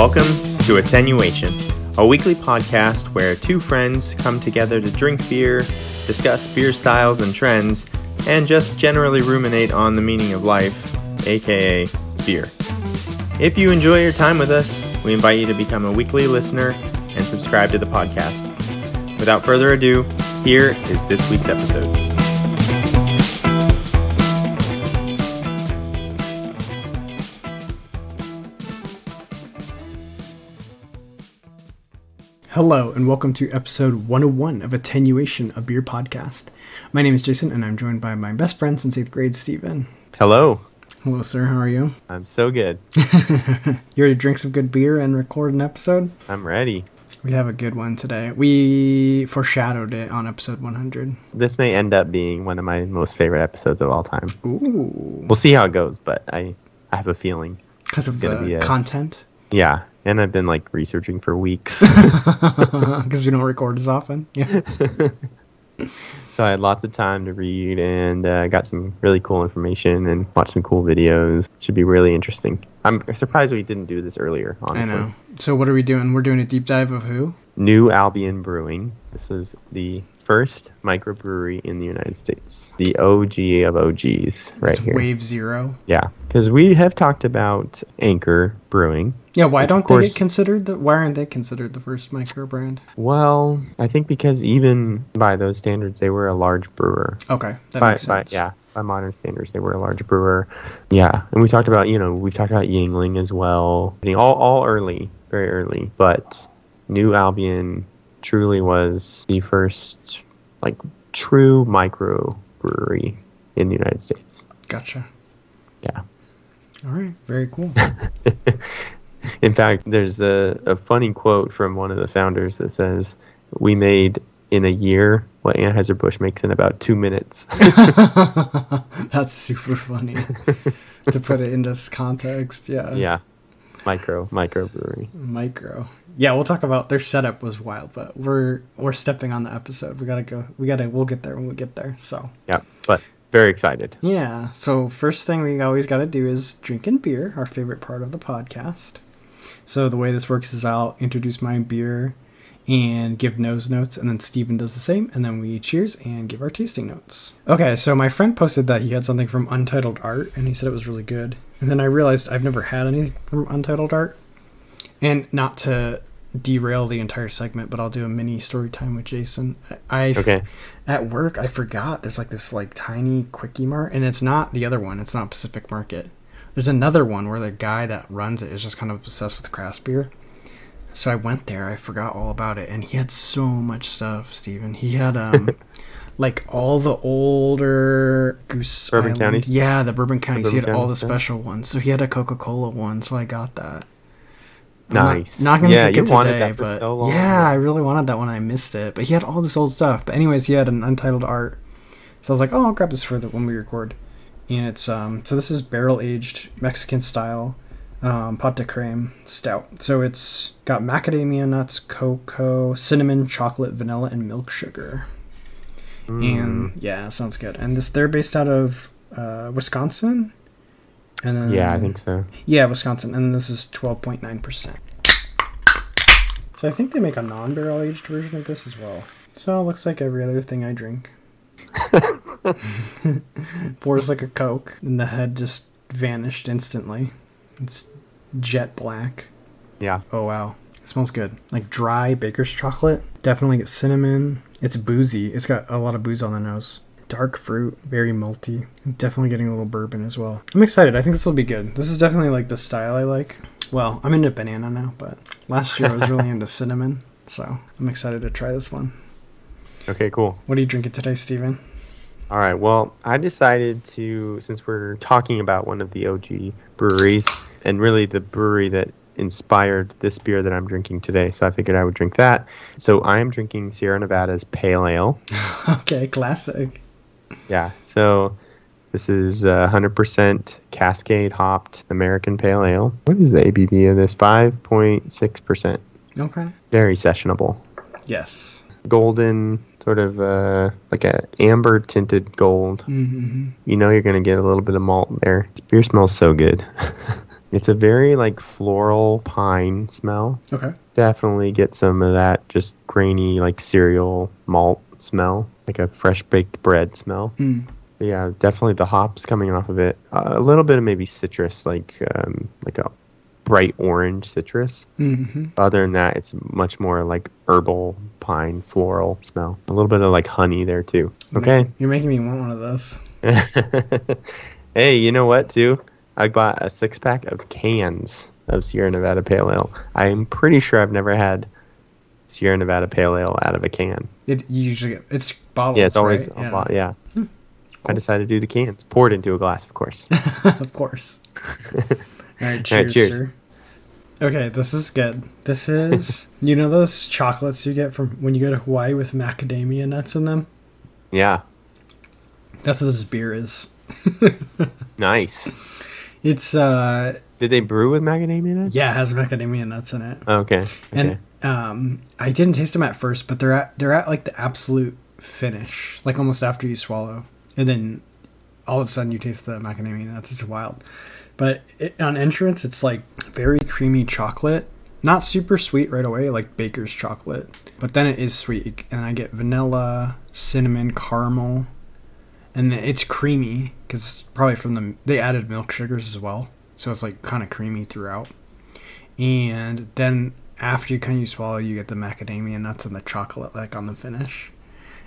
Welcome to Attenuation, a weekly podcast where two friends come together to drink beer, discuss beer styles and trends, and just generally ruminate on the meaning of life, aka beer. If you enjoy your time with us, we invite you to become a weekly listener and subscribe to the podcast. Without further ado, here is this week's episode. Hello, and welcome to episode 101 of Attenuation, a beer podcast. My name is Jason, and I'm joined by my best friend since eighth grade, Stephen. Hello, Hello, sir. How are you? I'm so good. You ready to drink some good beer and record an episode? I'm ready. We have a good one today. We foreshadowed it on episode 100. This may end up being one of my most favorite episodes of all time. Ooh. We'll see how it goes, but I, I have a feeling. Because of the be a- content. Yeah, and I've been like researching for weeks. Because we don't record as often. Yeah. so I had lots of time to read and uh, got some really cool information and watched some cool videos. Should be really interesting. I'm surprised we didn't do this earlier, I honestly. know. So, what are we doing? We're doing a deep dive of who? New Albion Brewing. This was the first microbrewery in the United States. The OG of OGs, right it's here. Wave Zero. Yeah, because we have talked about Anchor Brewing. Yeah, why don't they course. get considered the why aren't they considered the first micro brand? Well, I think because even by those standards, they were a large brewer. Okay, that by, makes by- sense. yeah, by modern standards, they were a large brewer. Yeah, and we talked about you know we talked about Yuengling as well. All all early, very early, but New Albion truly was the first like true micro brewery in the United States. Gotcha. Yeah. All right, very cool. In fact, there's a, a funny quote from one of the founders that says, "We made in a year what Anheuser-Busch makes in about two minutes." That's super funny to put it into context. Yeah. yeah, micro micro brewery. Micro. Yeah, we'll talk about their setup was wild, but we're we're stepping on the episode. We gotta go. We gotta. We'll get there when we get there. So Yeah, but very excited. yeah. So first thing we always gotta do is drink drinking beer, our favorite part of the podcast. So the way this works is I'll introduce my beer and give nose notes, and then Stephen does the same, and then we cheers and give our tasting notes. Okay, so my friend posted that he had something from Untitled Art, and he said it was really good. And then I realized I've never had anything from Untitled Art. And not to derail the entire segment, but I'll do a mini story time with Jason. I Okay. at work I forgot there's like this like tiny quickie mart, and it's not the other one. It's not Pacific Market. There's another one where the guy that runs it is just kind of obsessed with craft beer. So I went there. I forgot all about it, and he had so much stuff, Stephen. He had um, like all the older Goose Bourbon Island- counties? Yeah, the bourbon counties. he Bourbon had all the counties, yeah. special ones. So he had a Coca Cola one, so I got that. I'm not- Nice. Not, gonna Yeah, drink you it wanted today, that for but so long. yeah, I really wanted that one. I missed it. But he had all this old stuff. But anyways, he had an untitled art, so I was like, oh, I'll grab this for the when we record. And it's um, so this is barrel aged Mexican style, um, pot de creme stout. So it's got macadamia nuts, cocoa, cinnamon, chocolate, vanilla, and milk sugar. And yeah, sounds good. And this they're based out of uh, Wisconsin. And then, Yeah, I think so. yeah, Wisconsin, and then this is twelve point nine percent. So I think they make a non-barrel aged version of this as well. So it looks like every other thing I drink. Pours like a Coke, and the head just vanished instantly. It's jet black. Yeah. Oh wow, it smells good. Like dry baker's chocolate. Definitely get cinnamon. It's boozy. It's got a lot of booze on the nose. Dark fruit, very malty. Definitely getting a little bourbon as well. I'm excited. I think this will be good. This is definitely like the style I like. Well, I'm into banana now, but last year I was really into cinnamon, so I'm excited to try this one. Okay, cool. What are you drinking today, Stephen? All right. Well, I decided to, since we're talking about one of the OG breweries, and really the brewery that inspired this beer that I'm drinking today, so I figured I would drink that. So I am drinking Sierra Nevada's Pale Ale. okay, classic. Yeah. So this is uh, 100% Cascade hopped American Pale Ale. What is the ABV of this? 5.6%. Okay. Very sessionable. Yes. Golden, sort of uh, like a amber tinted gold. Mm-hmm. You know you're gonna get a little bit of malt there. This beer smells so good. It's a very like floral pine smell. Okay. Definitely get some of that just grainy like cereal malt smell, like a fresh baked bread smell. Mm. Yeah, definitely the hops coming off of it. Uh, a little bit of maybe citrus, like um, like a bright orange citrus. hmm Other than that, it's much more like herbal pine floral smell. A little bit of like honey there too. Okay. You're making me want one of those. hey, you know what too? I bought a six pack of cans of Sierra Nevada Pale Ale. I'm pretty sure I've never had Sierra Nevada Pale Ale out of a can. It you usually get it's bottles. Yeah, it's always right? a lot. Yeah. Hmm. I Cool. decided to do the cans. Poured into a glass, of course. of course. All right, cheers, cheers. sir. Okay, this is good. This is you know those chocolates you get from when you go to Hawaii with macadamia nuts in them. yeah. That's what this beer is. Nice. It's uh Did they brew with macadamia nuts? yeah, it has macadamia nuts in it. Okay. okay. And um I didn't taste them at first, but they're at they're at like the absolute finish, like almost after you swallow. And then all of a sudden you taste the macadamia nuts. It's wild. But it, on entrance, it's like very creamy chocolate. Not super sweet right away, like baker's chocolate. But then it is sweet. And I get vanilla, cinnamon, caramel. And it's creamy because probably from the. They added milk sugars as well. So it's like kind of creamy throughout. And then after you kind of you swallow, you get the macadamia nuts and the chocolate like on the finish.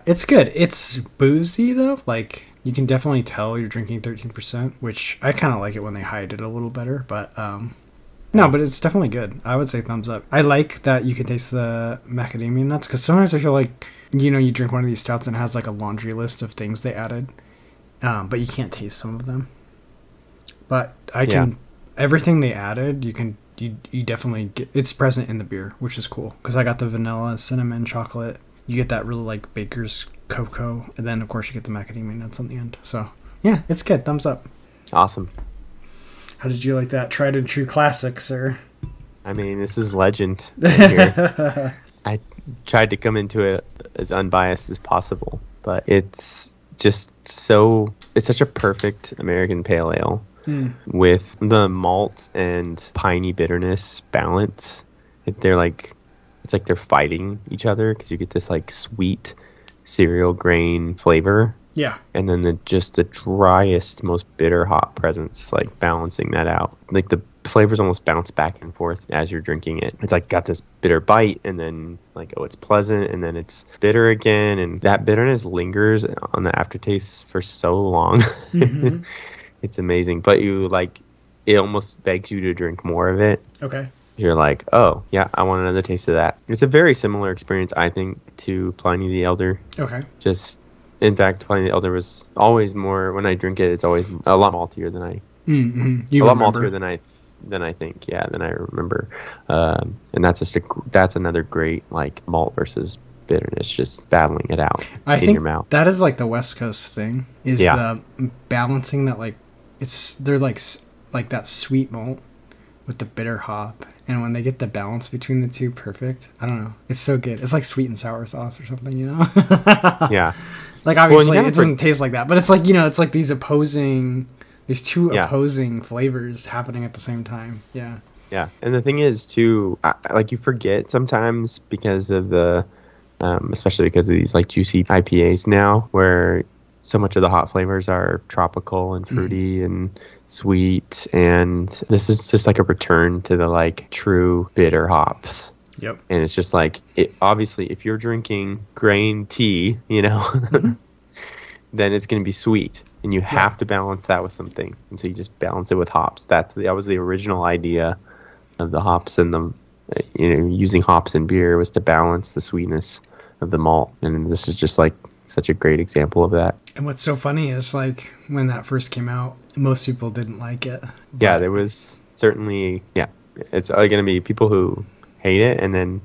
It's good. It's boozy though. Like you can definitely tell you're drinking 13%, which I kind of like it when they hide it a little better, but um no, but it's definitely good. I would say thumbs up. I like that you can taste the macadamia nuts cuz sometimes I feel like you know, you drink one of these stouts and it has like a laundry list of things they added. Um, but you can't taste some of them. But I can Yeah. everything they added, you can you you definitely get it's present in the beer, which is cool because I got the vanilla, cinnamon, chocolate. You get that really like baker's cocoa, and then of course you get the macadamia nuts on the end. So yeah, it's good. Thumbs up. Awesome. How did you like that? Tried and true classic, sir. I mean, this is legend. I tried to come into it as unbiased as possible, but it's just so it's such a perfect American pale ale Hmm. with the malt and piney bitterness balance. They're like it's like they're fighting each other because you get this like sweet cereal grain flavor Yeah. and then the just the driest, most bitter hop presence, like balancing that out. Like the flavors almost bounce back and forth as you're drinking it. It's like got this bitter bite, and then like oh, it's pleasant, and then it's bitter again, and that bitterness lingers on the aftertaste for so long. Mhm. it's amazing, but you like it almost begs you to drink more of it Okay. you're like, oh yeah, I want another taste of that. It's a very similar experience, I think, to Pliny the Elder. Okay. Just, in fact, Pliny the Elder was always more. When I drink it, it's always a lot maltier than I, Mm-hmm. You a lot remember. maltier than I, than I think. Yeah, than I remember. Um, and that's just a, that's another great like malt versus bitterness, just battling it out I in think your mouth. that is like the West Coast thing. Is Yeah. the balancing that like it's they're like like that sweet malt with the bitter hop, and when they get the balance between the two perfect, I don't know. It's so good. It's like sweet and sour sauce or something, you know? yeah, Like obviously gotta it doesn't taste like that, but it's like you know, it's like these opposing, these two Yeah. opposing flavors happening at the same time. Yeah. Yeah, and the thing is too, I, like you forget sometimes because of the, um, especially because of these like juicy IPAs now, where so much of the hot flavors are tropical and fruity and sweet, and this is just like a return to the like true bitter hops. Yep. And it's just like it. Obviously, if you're drinking grain tea, you know, then it's going to be sweet, and you have to balance that with something. And so you just balance it with hops. That's that was the original idea of the hops and the, uh, you know, using hops in beer was to balance the sweetness of the malt. And this is just like such a great example of that. And what's so funny is like when that first came out, most people didn't like it. Yeah, there was certainly yeah. It's going to be people who hate it, and then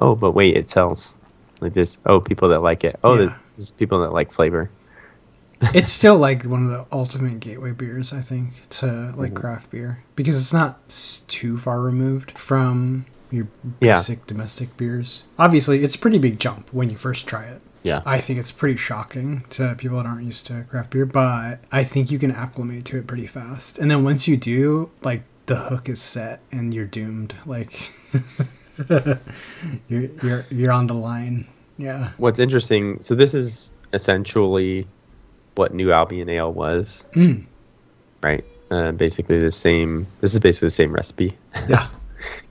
oh, but wait, it sells. Like there's oh people that like it. Oh, Yeah. there's, there's people that like flavor. It's still like one of the ultimate gateway beers, I think, to like Mm-hmm. craft beer because it's not too far removed from your Yeah. basic domestic beers. Obviously, it's a pretty big jump when you first try it. Yeah. I think it's pretty shocking to people that aren't used to craft beer, but I think you can acclimate to it pretty fast. And then once you do, like the hook is set and you're doomed. Like you're you're you're on the line. Yeah. What's interesting, so this is essentially what New Albion Ale was, Mm. right? Uh, basically the same. This is basically the same recipe. Yeah.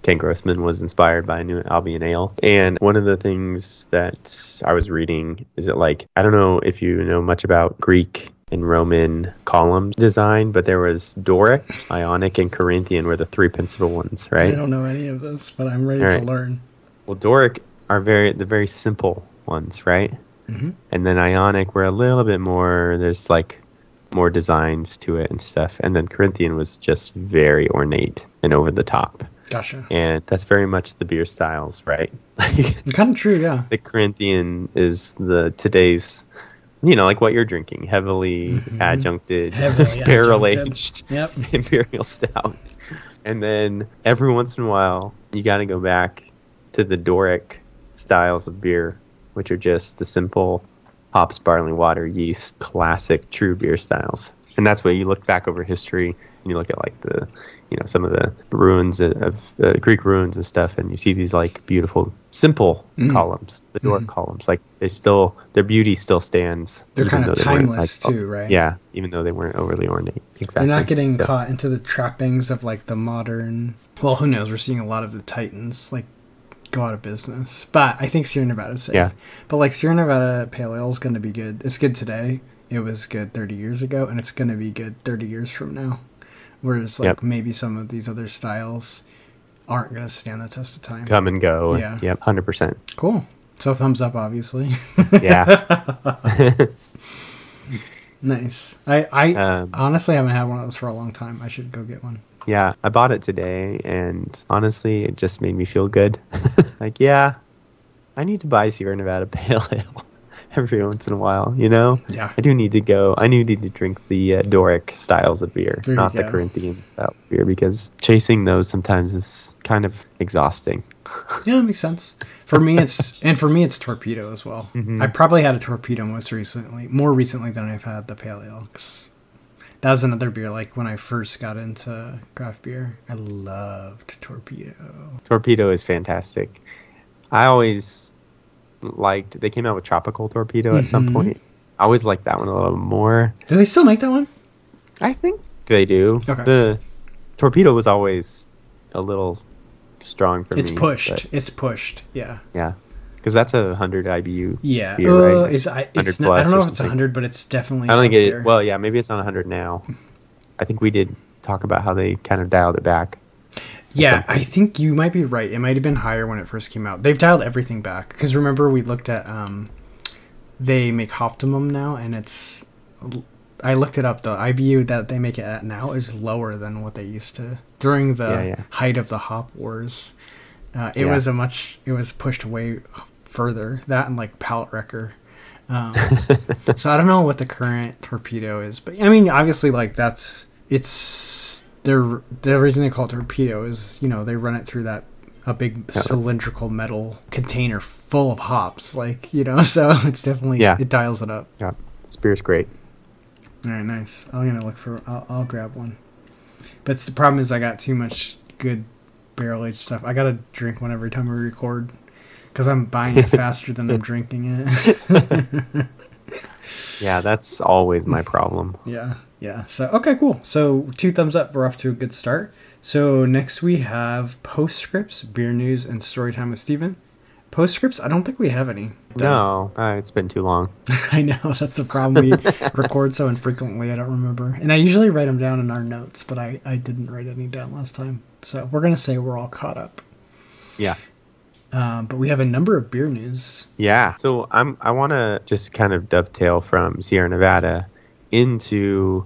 Ken Grossman was inspired by New Albion Ale. And one of the things that I was reading is that, like, I don't know if you know much about Greek and Roman column design, but there was Doric, Ionic, and Corinthian were the three principal ones, right? I don't know any of this, but I'm ready All to learn. Well, Doric are very the very simple ones, right? Mhm. And then Ionic were a little bit more. There's like more designs to it and stuff. And then Corinthian was just very ornate and over the top. Gotcha. And that's very much the beer styles, right? Kind of true, yeah. the Corinthian is the today's, you know, like what you're drinking, heavily Mhm. adjuncted, Heavily barrel aged Yep. imperial stout. And then every once in a while, you got to go back to the Doric styles of beer, which are just the simple hops, barley, water, yeast, classic true beer styles. And that's where you look back over history and you look at like the, you know, some of the ruins of, uh, Greek ruins and stuff, and you see these like beautiful, simple Mm. columns, the Doric Mhm. columns. Like they still, their beauty still stands. They're kind of they timeless like, too, right? Yeah, even though they weren't overly ornate. Exactly. They're not getting So- caught into the trappings of like the modern. Well, who knows? We're seeing a lot of the Titans like go out of business, but I think Sierra Nevada's safe. Yeah. But like Sierra Nevada Pale Ale is going to be good. It's good today. It was good 30 years ago, and it's going to be good 30 years from now. Whereas like Yep. maybe some of these other styles aren't going to stand the test of time. come and go. Yeah. Yep. Hundred percent. Cool. So thumbs up, obviously. Yeah. nice. I I um, honestly haven't had one of those for a long time. I should go get one. yeah. I bought it today, and honestly, it just made me feel good. like, yeah, I need to buy Sierra Nevada Pale Ale every once in a while. You know, Yeah. I do need to go. I do need to drink the uh, Doric styles of beer, There not the. Corinthian style beer, because chasing those sometimes is kind of exhausting. Yeah, that makes sense. For me, it's and for me, it's torpedo as well. Mhm. I probably had a torpedo most recently, more recently than I've had the pale ale. 'cause that was another beer. Like when I first got into craft beer, I loved torpedo. Torpedo is fantastic. I always liked. They came out with tropical torpedo at some Mhm. point. I always liked that one a little more. Do they still make that one? I think they do. Okay. The torpedo was always a little strong for it's me. pushed. but It's pushed. Yeah. yeah, because that's a hundred IBU. Yeah. Beer, uh, right? is I, it's not, I don't know if it's something. hundred, but it's definitely. I don't think up it. there. Well, yeah, maybe it's on hundred now. I think we did talk about how they kind of dialed it back. Yeah, I think you might be right. It might have been higher when it first came out. They've dialed everything back because remember we looked at um, they make Optimum now, and it's I looked it up. The IBU that they make it at now is lower than what they used to during the Yeah, yeah. height of the hop wars. Uh, it Yeah. was a much. It was pushed way further. That and like Palate Wrecker. Um, so I don't know what the current torpedo is, but I mean, obviously, like that's it's their the reason they call it torpedo is you know they run it through that a big cylindrical metal container full of hops, like you know, so it's definitely Yeah. it dials it up. Yeah, spear's great. All right, nice. I'm gonna look for. I'll, I'll grab one. But the problem is I got too much good barrel aged stuff. I gotta drink one every time we record because I'm buying it faster than I'm drinking it. Yeah, that's always my problem. Yeah, yeah. So okay, cool. So two thumbs up. We're off to a good start. So next we have postscripts, beer news, and story time with Stephen. Postscripts, I don't think we have any. No, uh, it's been too long. I know that's the problem. We record so infrequently. I don't remember, and I usually write them down in our notes, but I I didn't write any down last time. So we're gonna say we're all caught up. Yeah. Um, but we have a number of beer news. Yeah. So I'm I want to just kind of dovetail from Sierra Nevada into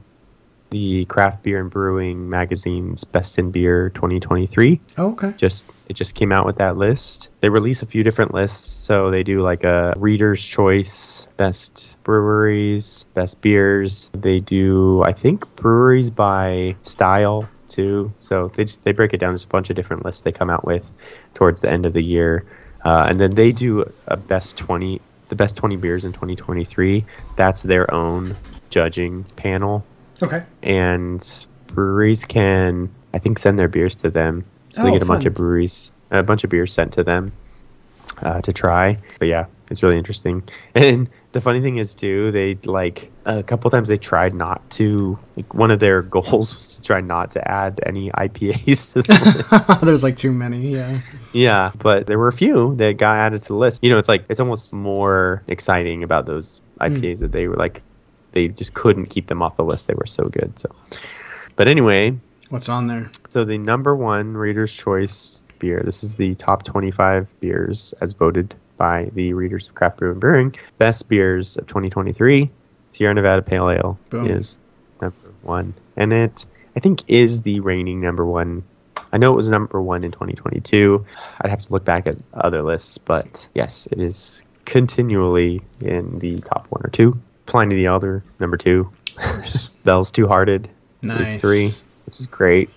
the craft beer and brewing magazine's best in beer 2023. Oh, okay. Just it just came out with that list. They release a few different lists, so they do like a reader's choice, best breweries, best beers. They do I think breweries by style too. So they just they break it down. There's a bunch of different lists they come out with towards the end of the year, uh, and then they do a best 20 the best 20 beers in 2023. That's their own judging panel Okay. and breweries can I think send their beers to them. So they Oh, get a bunch of breweries, a bunch of beers sent to them uh, to try. But yeah, it's really interesting. And the funny thing is too, they like a couple times they tried not to. Like one of their goals was to try not to add any IPAs to the list. There's like too many. Yeah. Yeah, but there were a few that got added to the list. You know, it's like it's almost more exciting about those IPAs that they were like they just couldn't keep them off the list. They were so good. So, but anyway, What's on there? so the number one Reader's Choice beer. This is the top 25 beers as voted by the readers of Craft Brew and Brewing. Best beers of 2023. Sierra Nevada Pale Ale Boom. is number one, and it I think is the reigning number one. I know it was number one in 2022. I'd have to look back at other lists, but yes, it is continually in the top one or two. Pliny the Elder, number two. Bell's Two Hearted Nice. is three, which is great.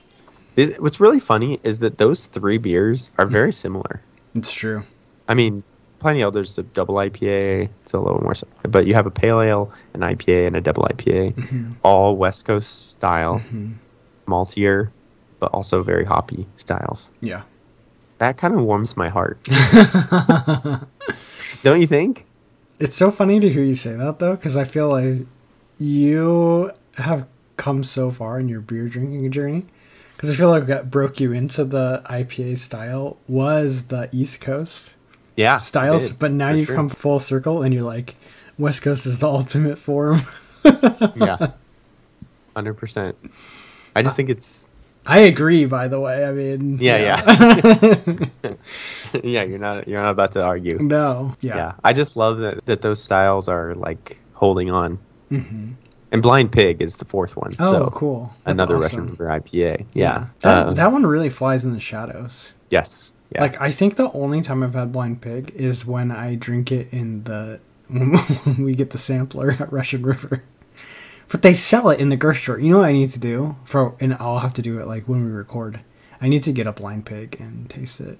It- What's really funny is that those three beers are very similar. It's true. I mean, Pliny Elder's a double IPA. It's a little more, but you have a pale ale, an IPA, and a double IPA, Mm-hmm. all West Coast style, maltier, but also very hoppy styles. Yeah. That kind of warms my heart. Don't you think? It's so funny to hear you say that though, because I feel like you have come so far in your beer drinking journey. Because I feel like what broke you into the IPA style was the East Coast Yeah, styles, did, but now you've sure. come full circle and you're like, West Coast is the ultimate form. yeah, hundred percent. I just think it's I agree, by the way. I mean, yeah, yeah, yeah. You're not you're not about to argue. no, Yeah. yeah, I just love that that those styles are like holding on. Mhm. And Blind Pig is the fourth one. Oh, so cool. That's Another awesome. Russian River IPA. Yeah. That, Uh, that one really flies in the shadows. yes. Yeah. Like I think the only time I've had blind pig is when I drink it in the when we get the sampler at Russian River. But they sell it in the grocery store. You know what I need to do for, and I'll have to do it like when we record. I need to get a blind pig and taste it,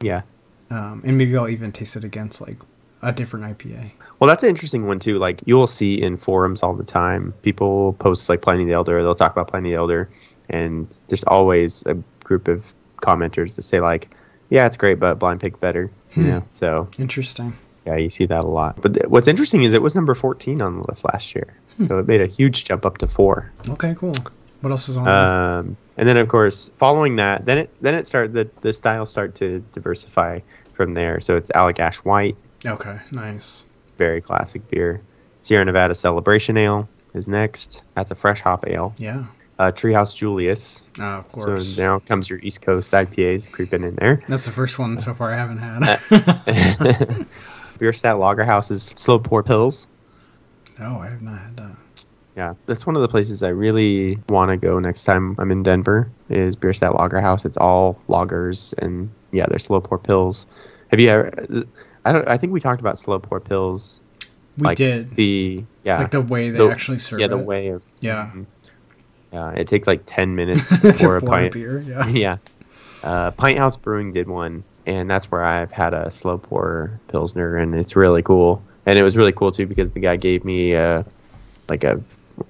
yeah. um, and maybe I'll even taste it against like a different IPA. Well, that's an interesting one too. Like you'll see in forums all the time, people post like Pliny the Elder. They'll talk about Pliny the Elder, and there's always a group of commenters that say like, "Yeah, it's great, but Blind Pig better." You Hmm. know. So Interesting. yeah, you see that a lot. But th- what's interesting is it was number 14 on the list last year. So it made a huge jump up to four. Okay, cool. What else is on? Um, and then of course, following that, then it then it started the the styles start to diversify from there. So it's Allagash White, Okay, nice. very classic beer. Sierra Nevada Celebration Ale is next. That's a fresh hop ale. Yeah. Uh, Treehouse Julius. Oh, of course. So now comes your East Coast IPAs creeping in there. That's the first one so far I haven't had. Beer Bierstadt Lagerhaus's Slow Pour Pills. Oh, I have not had that. Yeah, that's one of the places I really want to go next time I'm in Denver. Is Bierstadt Lagerhaus? It's all lagers and yeah, they're slow pour pills. Have you ever? I don't. I think we talked about slow pour pills. We like did. the yeah like the way they the- actually serve yeah the it. way of Yeah. Mhm. yeah. It takes like ten minutes to pour a pint. beer. Yeah. yeah. Uh, Pint House Brewing did one, and that's where I've had a slow pour pilsner, and it's really cool. And it was really cool too because the guy gave me uh, like a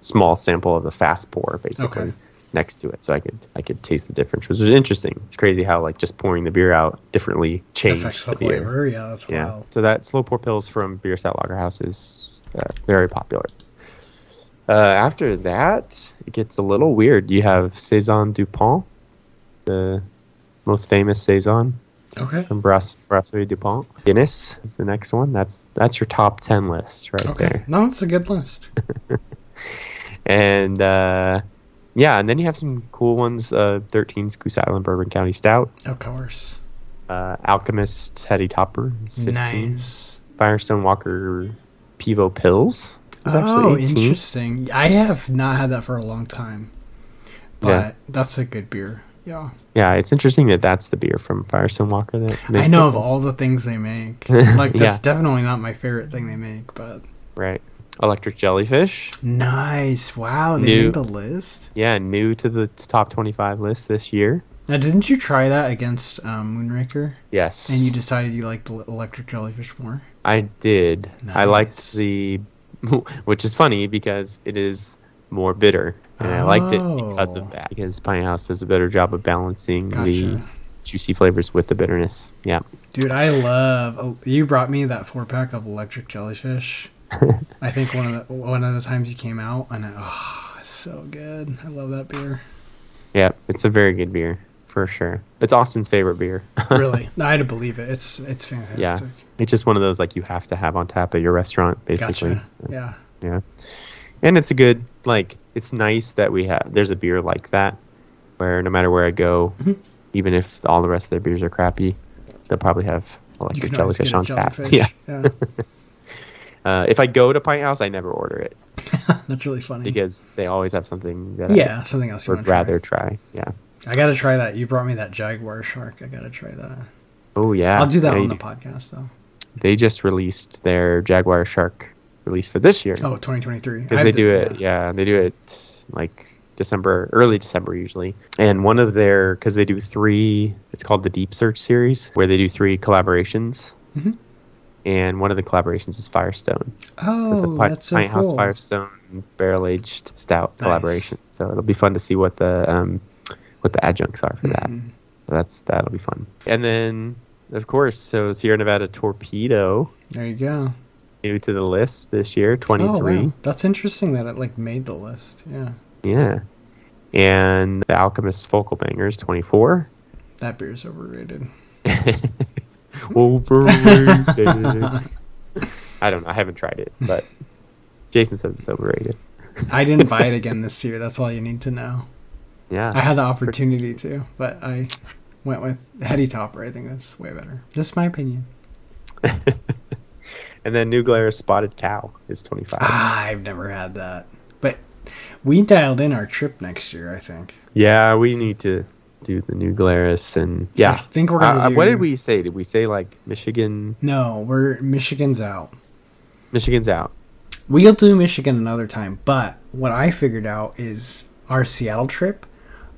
small sample of the fast pour basically Okay. next to it, so I could I could taste the difference, which was interesting. It's crazy how like just pouring the beer out differently changed the beer. flavor. Yeah, that's Yeah. wild. So that slow pour pills from Bierstadt Lagerhaus is uh, very popular. Uh, after that, it gets a little weird. You have Saison Dupont, the most famous Saison Okay. from Brass- Brasserie Dupont. Guinness is the next one. That's that's your top ten list right Okay. there. No, it's a good list. And uh, yeah, and then you have some cool ones. Uh, 13's Goose Island Bourbon County Stout. Of course. Uh, Alchemist Heady Topper is 15. Nice. Firestone Walker Pivo Pils. Oh, 18. interesting. I have not had that for a long time, but Yeah. that's a good beer. Yeah. Yeah, it's interesting that that's the beer from Firestone Walker that I know it. of all the things they make. Like that's Yeah. definitely not my favorite thing they make, but Right. Electric Jellyfish. nice. Wow, they New- made the list. Yeah, new to the top 25 list this year. Now, didn't you try that against um, Moonraker, Yes. and you decided you liked the electric jellyfish more? I did. I liked the which is funny because it is more bitter, and I liked it because Oh. of that. Because Pint House does a better job of balancing the juicy flavors with the bitterness. Yeah, Dude, I love. Oh, you brought me that four pack of electric jellyfish. I think one of the one of the times you came out, and I, oh, it's so good. I love that beer. yeah, it's a very good beer for sure. It's Austin's favorite beer. Really, I had to believe it. It's it's fantastic. yeah, it's just one of those like you have to have on tap at your restaurant, basically. Gotcha. Yeah. Yeah. And it's a good like it's nice that we have there's a beer like that where no matter where I go, Mhm. even if all the rest of their beers are crappy, they'll probably have electric can always jellyfish on tap. Yeah. yeah. Uh, if I go to Pint House, I never order it That's really funny. because they always have something that yeah, something else I you would to try. rather try. Yeah. I gotta try that. You brought me that jaguar shark. I gotta try that. Oh yeah. I'll do that Yeah, on the do. podcast though. They just released their Jaguar Shark release for this year. Oh, 2023. because they do it yeah they do it like december early december usually and one of their because they do three it's called the deep search series where they do three collaborations Mhm. and one of the collaborations is firestone so it's a Oh, Pi- that's so pint house firestone barrel aged stout Nice. collaboration so it'll be fun to see what the um what the adjuncts are for that Mhm. so that's that'll be fun and then of course so sierra nevada torpedo There you go. New to the list this year 23 Oh, wow. That's interesting that it like made the list. Yeah. Yeah. And the Alchemist Focal Bangers 24. That beer's overrated. overrated. I don't know. I haven't tried it, but Jason says it's overrated. I didn't buy it again this year. That's all you need to know. Yeah. I had the that's pretty- opportunity to, but I went with Heady Topper. I think that's way better. Just my opinion. And then New Glarus Spotted Cow is 25. Ah, I've never had that. But we dialed in our trip next year, I think. Yeah, we need to do the New Glarus and yeah. I think we're gonna Uh, uh, what did we say? Did we say like Michigan? No, we're Michigan's out. Michigan's out. We'll do Michigan another time, but what I figured out is our Seattle trip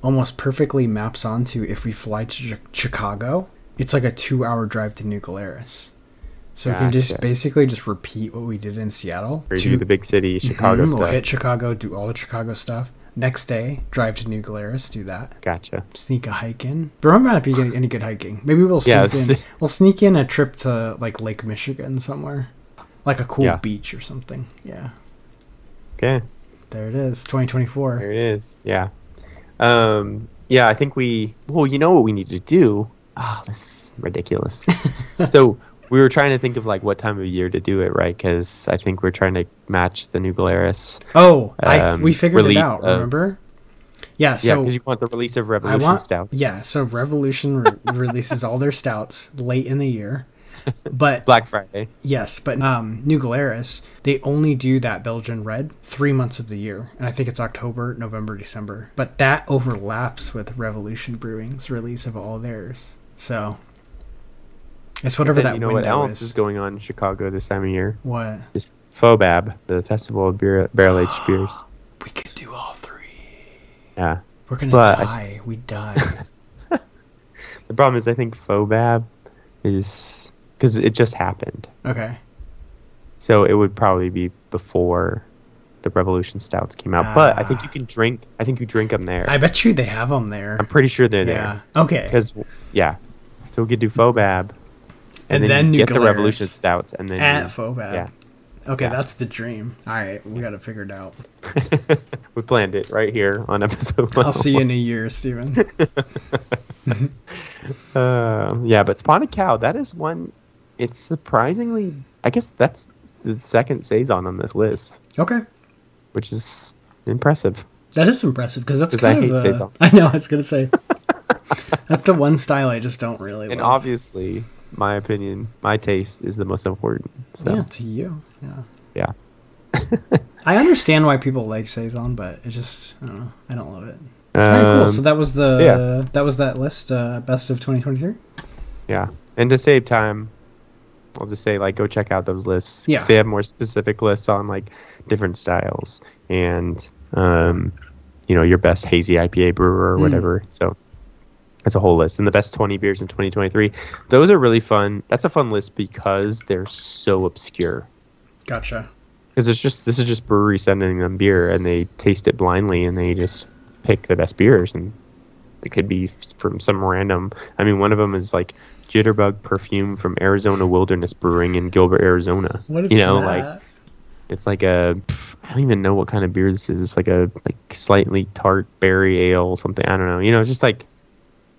almost perfectly maps onto if we fly to Chi- Chicago, it's like a two hour drive to New Glarus. So we can just basically just repeat what we did in Seattle. Or to- do the big city Chicago Mhm, stuff. We'll hit Chicago, do all the Chicago stuff. Next day, drive to New Glarus, do that. Gotcha. Sneak a hike in. But I'm not be any any good hiking. Maybe we'll sneak Yeah, in. We'll sneak in a trip to like Lake Michigan somewhere, like a cool Yeah. beach or something. Yeah, Okay. there it is, 2024. There it is. Yeah. Um, yeah, I think we. Well, you know what we need to do. Ah, this is ridiculous. so we were trying to think of like what time of year to do it, right? Because I think we're trying to match the new Glarus. Oh, I Um, we figured it out. of- remember? Yeah. yeah, So because you want the release of I Revolution want. Stout, Yeah. So Revolution re- releases all their stouts late in the year, but Black Friday. Yes, but um, New Glarus, they only do that Belgian red three months of the year, and I think it's October, November, December. But that overlaps with Revolution Brewing's release of all theirs, so it's whatever Then that you know what else is. going on in Chicago this time of year? What Is Fobab, the festival of beer, barrel aged beers. we could do all three. Yeah. We're gonna But I- die. We die. The problem is, I think Fobab is because it just happened. okay. So it would probably be before the Revolution Stouts came out. But I think you can drink. I think you drink them there. I bet you they have them there. I'm pretty sure they're there. yeah. there Okay. because yeah. So we could do Fobab, and, And then, then you New get the Glarus Revolution Stouts, and then At you- Fobab. yeah. Okay, Yeah. that's the dream. All right, we got to figure it figured out. we planned it right here on episode. One. I'll see you in a year, Stephen. Um, yeah, but Spotted Cow, that is one. It's surprisingly. I guess that's the second saison on this list, Okay. which is impressive. That is impressive because that's 'Cause I kind of. hate uh, saison. I know. I was gonna say. that's the one style I just don't really. And love. obviously, my opinion, my taste is the most important. So yeah, to you. Yeah. yeah. I understand why people like saison, but it just I don't know. I don't love it. All right, cool. Um, So that was the yeah. that was that list. Uh, best of 2023. Yeah, and to save time, I'll just say like go check out those lists. Yeah. they have more specific lists on like different styles and um, you know your best hazy IPA brewer or Mm. whatever. So that's a whole list and the best 20 beers in 2023. Those are really fun. That's a fun list because they're so obscure. Gotcha. because it's just this is just brewery sending them beer and they taste it blindly and they just pick the best beers and it could be from some random. I mean, one of them is like Jitterbug perfume from Arizona Wilderness Brewing in Gilbert, Arizona. What is you know, that? like it's like a I don't even know what kind of beer this is. It's like a like slightly tart berry ale, something. I don't know. You know, it's just like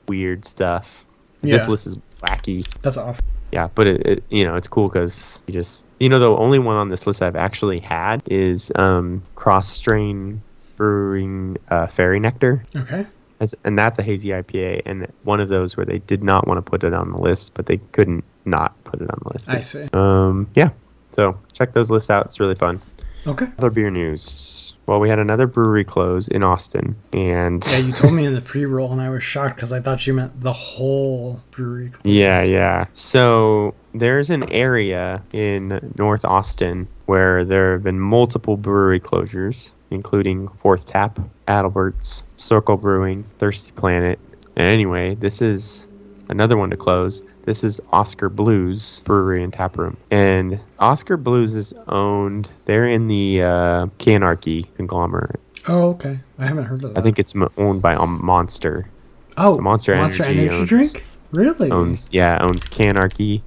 weird stuff. Yeah. This list is wacky. That's awesome. Yeah, but it, it you know it's cool because you just you know the only one on this list I've actually had is um, Cross Strain Brewing uh, Fairy Nectar. Okay. That's, and that's a hazy IPA, and one of those where they did not want to put it on the list, but they couldn't not put it on the list. I see. Um, yeah. So check those lists out. It's really fun. Okay. Other beer news. Well, we had another brewery close in Austin, and Yeah, you told me in the pre-roll, and I was shocked because I thought you meant the whole brewery. closed. Yeah, yeah. So there's an area in North Austin where there have been multiple brewery closures, including Fourth Tap, Adelbert's, Circle Brewing, Thirsty Planet. And anyway, this is another one to close. This is Oskar Blues Brewery and Tap Room. And Oskar Blues is owned, they're in the uh, Canarchy conglomerate. Oh, okay. I haven't heard of that. I think it's owned by a Monster. oh, Monster Energy owns- drink. Really? owns yeah owns Canarchy,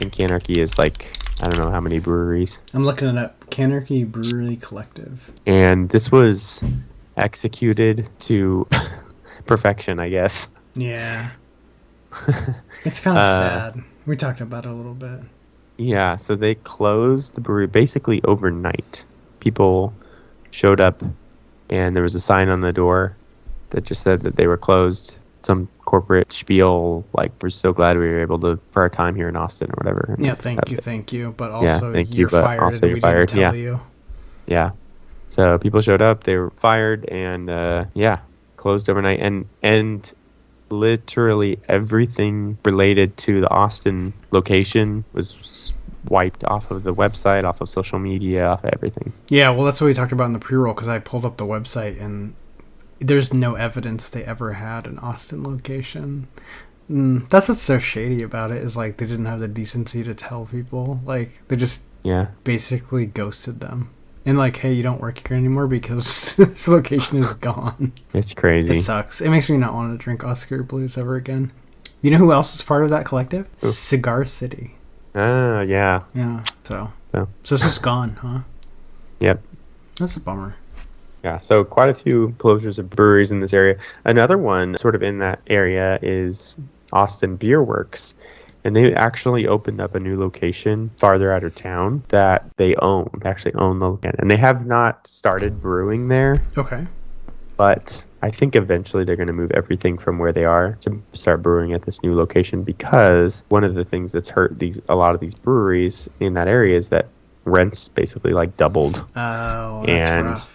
and Canarchy is like I don't know how many breweries. I'm looking it up. Canarchy Brewery Collective. And this was executed to perfection, I guess. Yeah. it's kind of Uh, sad. We talked about it a little bit. Yeah, so they closed the brewery basically overnight. People showed up, and there was a sign on the door that just said that they were closed. Some corporate spiel like we're so glad we were able to for our time here in Austin or whatever. And Yeah, thank you, it. thank you. But also, thank you, you're but fired also you're we fired, didn't tell yeah. you. Yeah. So people showed up, they were fired, and uh, yeah, closed overnight. And and literally everything related to the Austin location was wiped off of the website, off of social media, off of everything. Yeah, well, that's what we talked about in the pre-roll because I pulled up the website and there's no evidence they ever had an Austin location. Mm, that's what's so shady about it is like they didn't have the decency to tell people. Like they just Yeah. basically ghosted them. And like, hey, you don't work here anymore because this location is gone. It's crazy. It sucks. It makes me not want to drink Oskar Blues ever again. You know who else is part of that collective? Cigar City. Ah, yeah. Yeah. So. So. So it's just gone, huh? Yep. That's a bummer. Yeah, so quite a few closures of breweries in this area. Another one, sort of in that area, is Austin Beer Works. And they actually opened up a new location farther out of town that they own. Actually own the land. And they have not started brewing there, Okay. but I think eventually they're going to move everything from where they are to start brewing at this new location because one of the things that's hurt these a lot of these breweries in that area is that rents basically like doubled Oh, that's And- rough.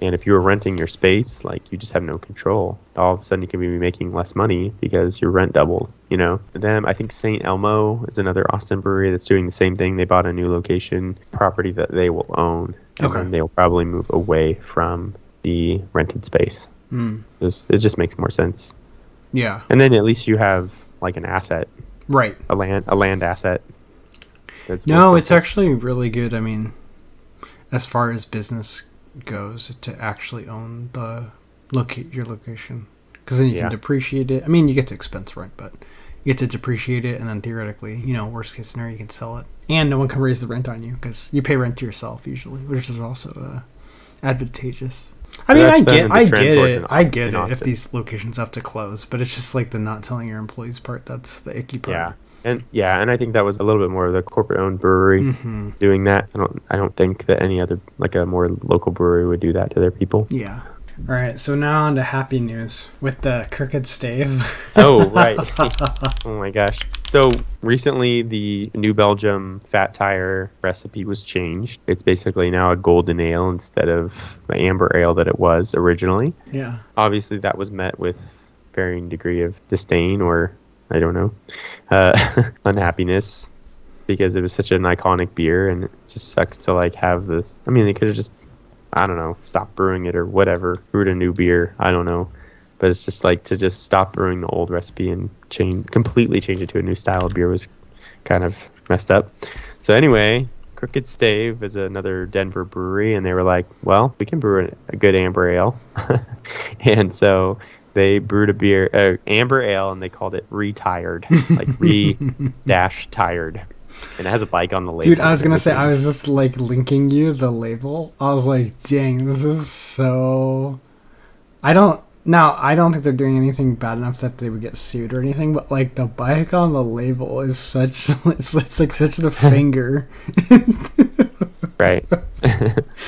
And if you were renting your space, like you just have no control. All of a sudden, you can be making less money because your rent doubled. You know. Then I think Saint Elmo is another Austin brewery that's doing the same thing. They bought a new location property that they will own, and Okay. then they'll probably move away from the rented space. Hmm. Just, it just makes more sense. Yeah. And then at least you have like an asset, Right. a land, a land asset. That's No, it's actually really good. I mean, as far as business goes, to actually own the locate your location, because then you Yeah. can depreciate it. I mean, you get to expense rent, but you get to depreciate it, and then theoretically, you know, worst case scenario, you can sell it, and no one can raise the rent on you because you pay rent to yourself usually, which is also uh, advantageous. I mean, I get, I get it, in- I get it. If these locations have to close, but it's just like the not telling your employees part. That's the icky part. Yeah, and yeah, and I think that was a little bit more of the corporate-owned brewery. hmm doing that. I don't I don't think that any other like a more local brewery would do that to their people. Yeah. All right, so now on to happy news with the crooked stave. Oh right. oh my gosh. So recently the New Belgium Fat Tire recipe was changed. It's basically now a golden ale instead of the amber ale that it was originally. yeah. Obviously that was met with varying degree of disdain or I don't know uh, unhappiness because it was such an iconic beer and it just sucks to like have this. I mean they could have just I don't know, stop brewing it or whatever, brewed a new beer. I don't know. But it's just like to just stop brewing the old recipe and change completely change it to a new style of beer was kind of messed up. So anyway, Crooked Stave is another Denver brewery, and they were like, "Well, we can brew a good amber ale," and so they brewed a beer, uh, amber ale, and they called it Retired, like re dash tired, and it has a bike on the label. Dude, I was gonna say I was just like linking you the label. I was like, dang, this is so. I don't now. I don't think they're doing anything bad enough that they would get sued or anything. But like the bike on the label is such. It's, it's like such the finger. right.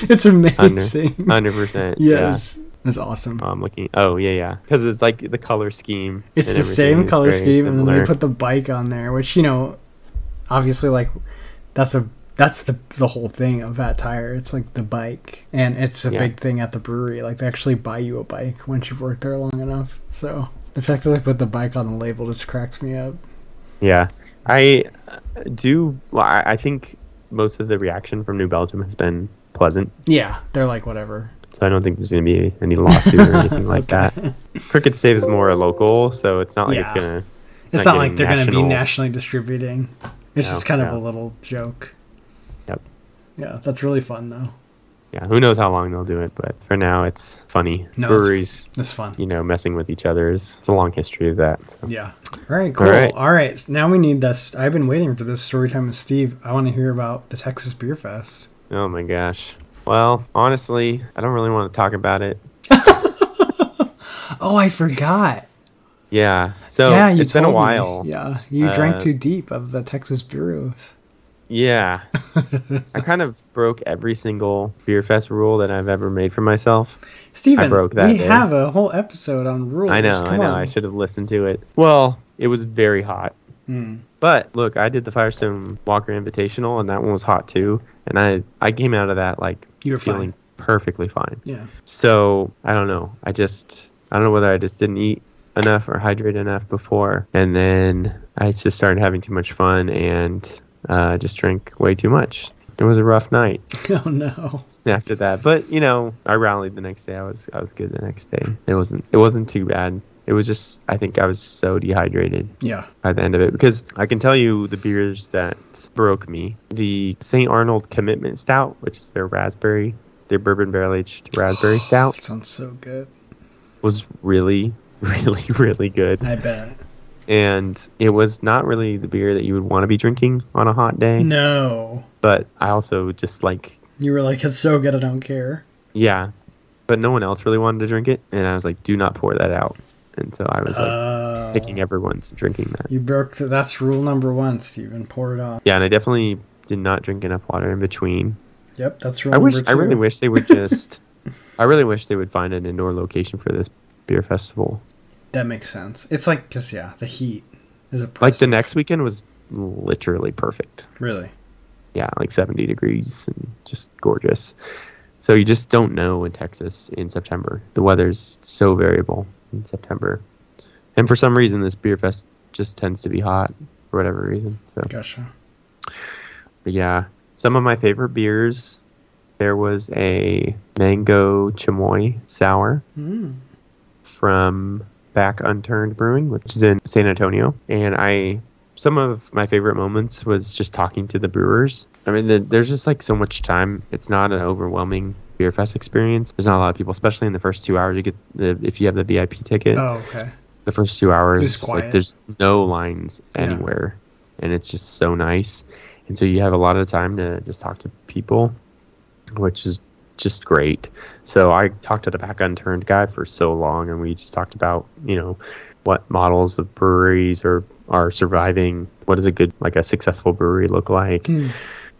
it's amazing. Hundred percent. Yes. That's awesome. Oh, I'm looking. Oh yeah, yeah. Because it's like the color scheme. It's the same color scheme, and then they put the bike on there, which you know, obviously, like that's a that's the the whole thing of Fat Tire. It's like the bike, and it's a Yeah. big thing at the brewery. Like they actually buy you a bike once you've worked there long enough. So the fact that they put the bike on the label just cracks me up. Yeah, I do. Well, I, I think most of the reaction from New Belgium has been pleasant, Yeah, they're like whatever. So I don't think there's going to be any lawsuit or anything like that. Crooked Stave is more local, so it's not like it's gonna. It's, not, like they're going to be nationally distributing. It's No, just kind of a little joke. Yep. Yeah, that's really fun though. Yeah, who knows how long they'll do it, but for now it's funny. No, it's- Breweries, It's fun. you know, messing with each other is it's a long history of that. So. Yeah. All right, cool. All right. right. so now we need this. I've been waiting for this story time with Steve. I want to hear about the Texas Beer Fest. Oh my gosh. Well, honestly, I don't really want to talk about it. Oh, I forgot. Yeah. So yeah, you it's been a told me. while. Yeah, you drank Uh, too deep of the Texas brews. Yeah. I kind of broke every single beer fest rule that I've ever made for myself. Steven, broke that we day. have a whole episode on rules. I know, I know. on. I should have listened to it. Well, it was very hot. Hmm. But look, I did the Firestone Walker Invitational, and that one was hot too. And I, I came out of that like You were feeling fine. perfectly fine. Yeah. So I don't know. I just I don't know whether I just didn't eat enough or hydrate enough before, and then I just started having too much fun and uh, just drank way too much. It was a rough night Oh no. after that, but you know I rallied the next day. I was I was good the next day. It wasn't it wasn't too bad. It was just I think I was so dehydrated Yeah. by the end of it because I can tell you the beers that broke me. The St. Arnold Commitment Stout, which is their raspberry, their bourbon barrel aged oh, raspberry stout Sounds so good. was really, really, really good. I bet. And it was not really the beer that you would want to be drinking on a hot day. No. But I also just like, You were like, it's so good, I don't care. yeah. But no one else really wanted to drink it. And I was like, do not pour that out. And so I was like Oh. picking everyone's drinking that. You broke. The, that's rule number one, Stephen. Pour it off. Yeah. And I definitely did not drink enough water in between. Yep, that's rule I number wish, two. I really wish they would just, I really wish they would find an indoor location for this beer festival. That makes sense. It's like, cause yeah, the heat is a plus. Like the next weekend was literally perfect. Really. yeah, like 70 degrees and just gorgeous. So you just don't know in Texas in September. The weather's so variable in September. And for some reason, this beer fest just tends to be hot for whatever reason. So, Gotcha. but yeah, some of my favorite beers. There was a mango chamoy sour Mm. from Back Unturned Brewing, which is in San Antonio. And I, some of my favorite moments was just talking to the brewers. I mean, the, there's just like so much time. It's not an overwhelming beer fest experience. There's not a lot of people, especially in the first two hours. You get the if you have the VIP ticket, Oh, okay. the first two hours, It was quiet. like there's no lines Yeah. anywhere, and it's just so nice. And so you have a lot of time to just talk to people, which is just great. So I talked to the back unturned guy for so long, and we just talked about you know what models of breweries are are surviving. What does a good like a successful brewery look like? Hmm.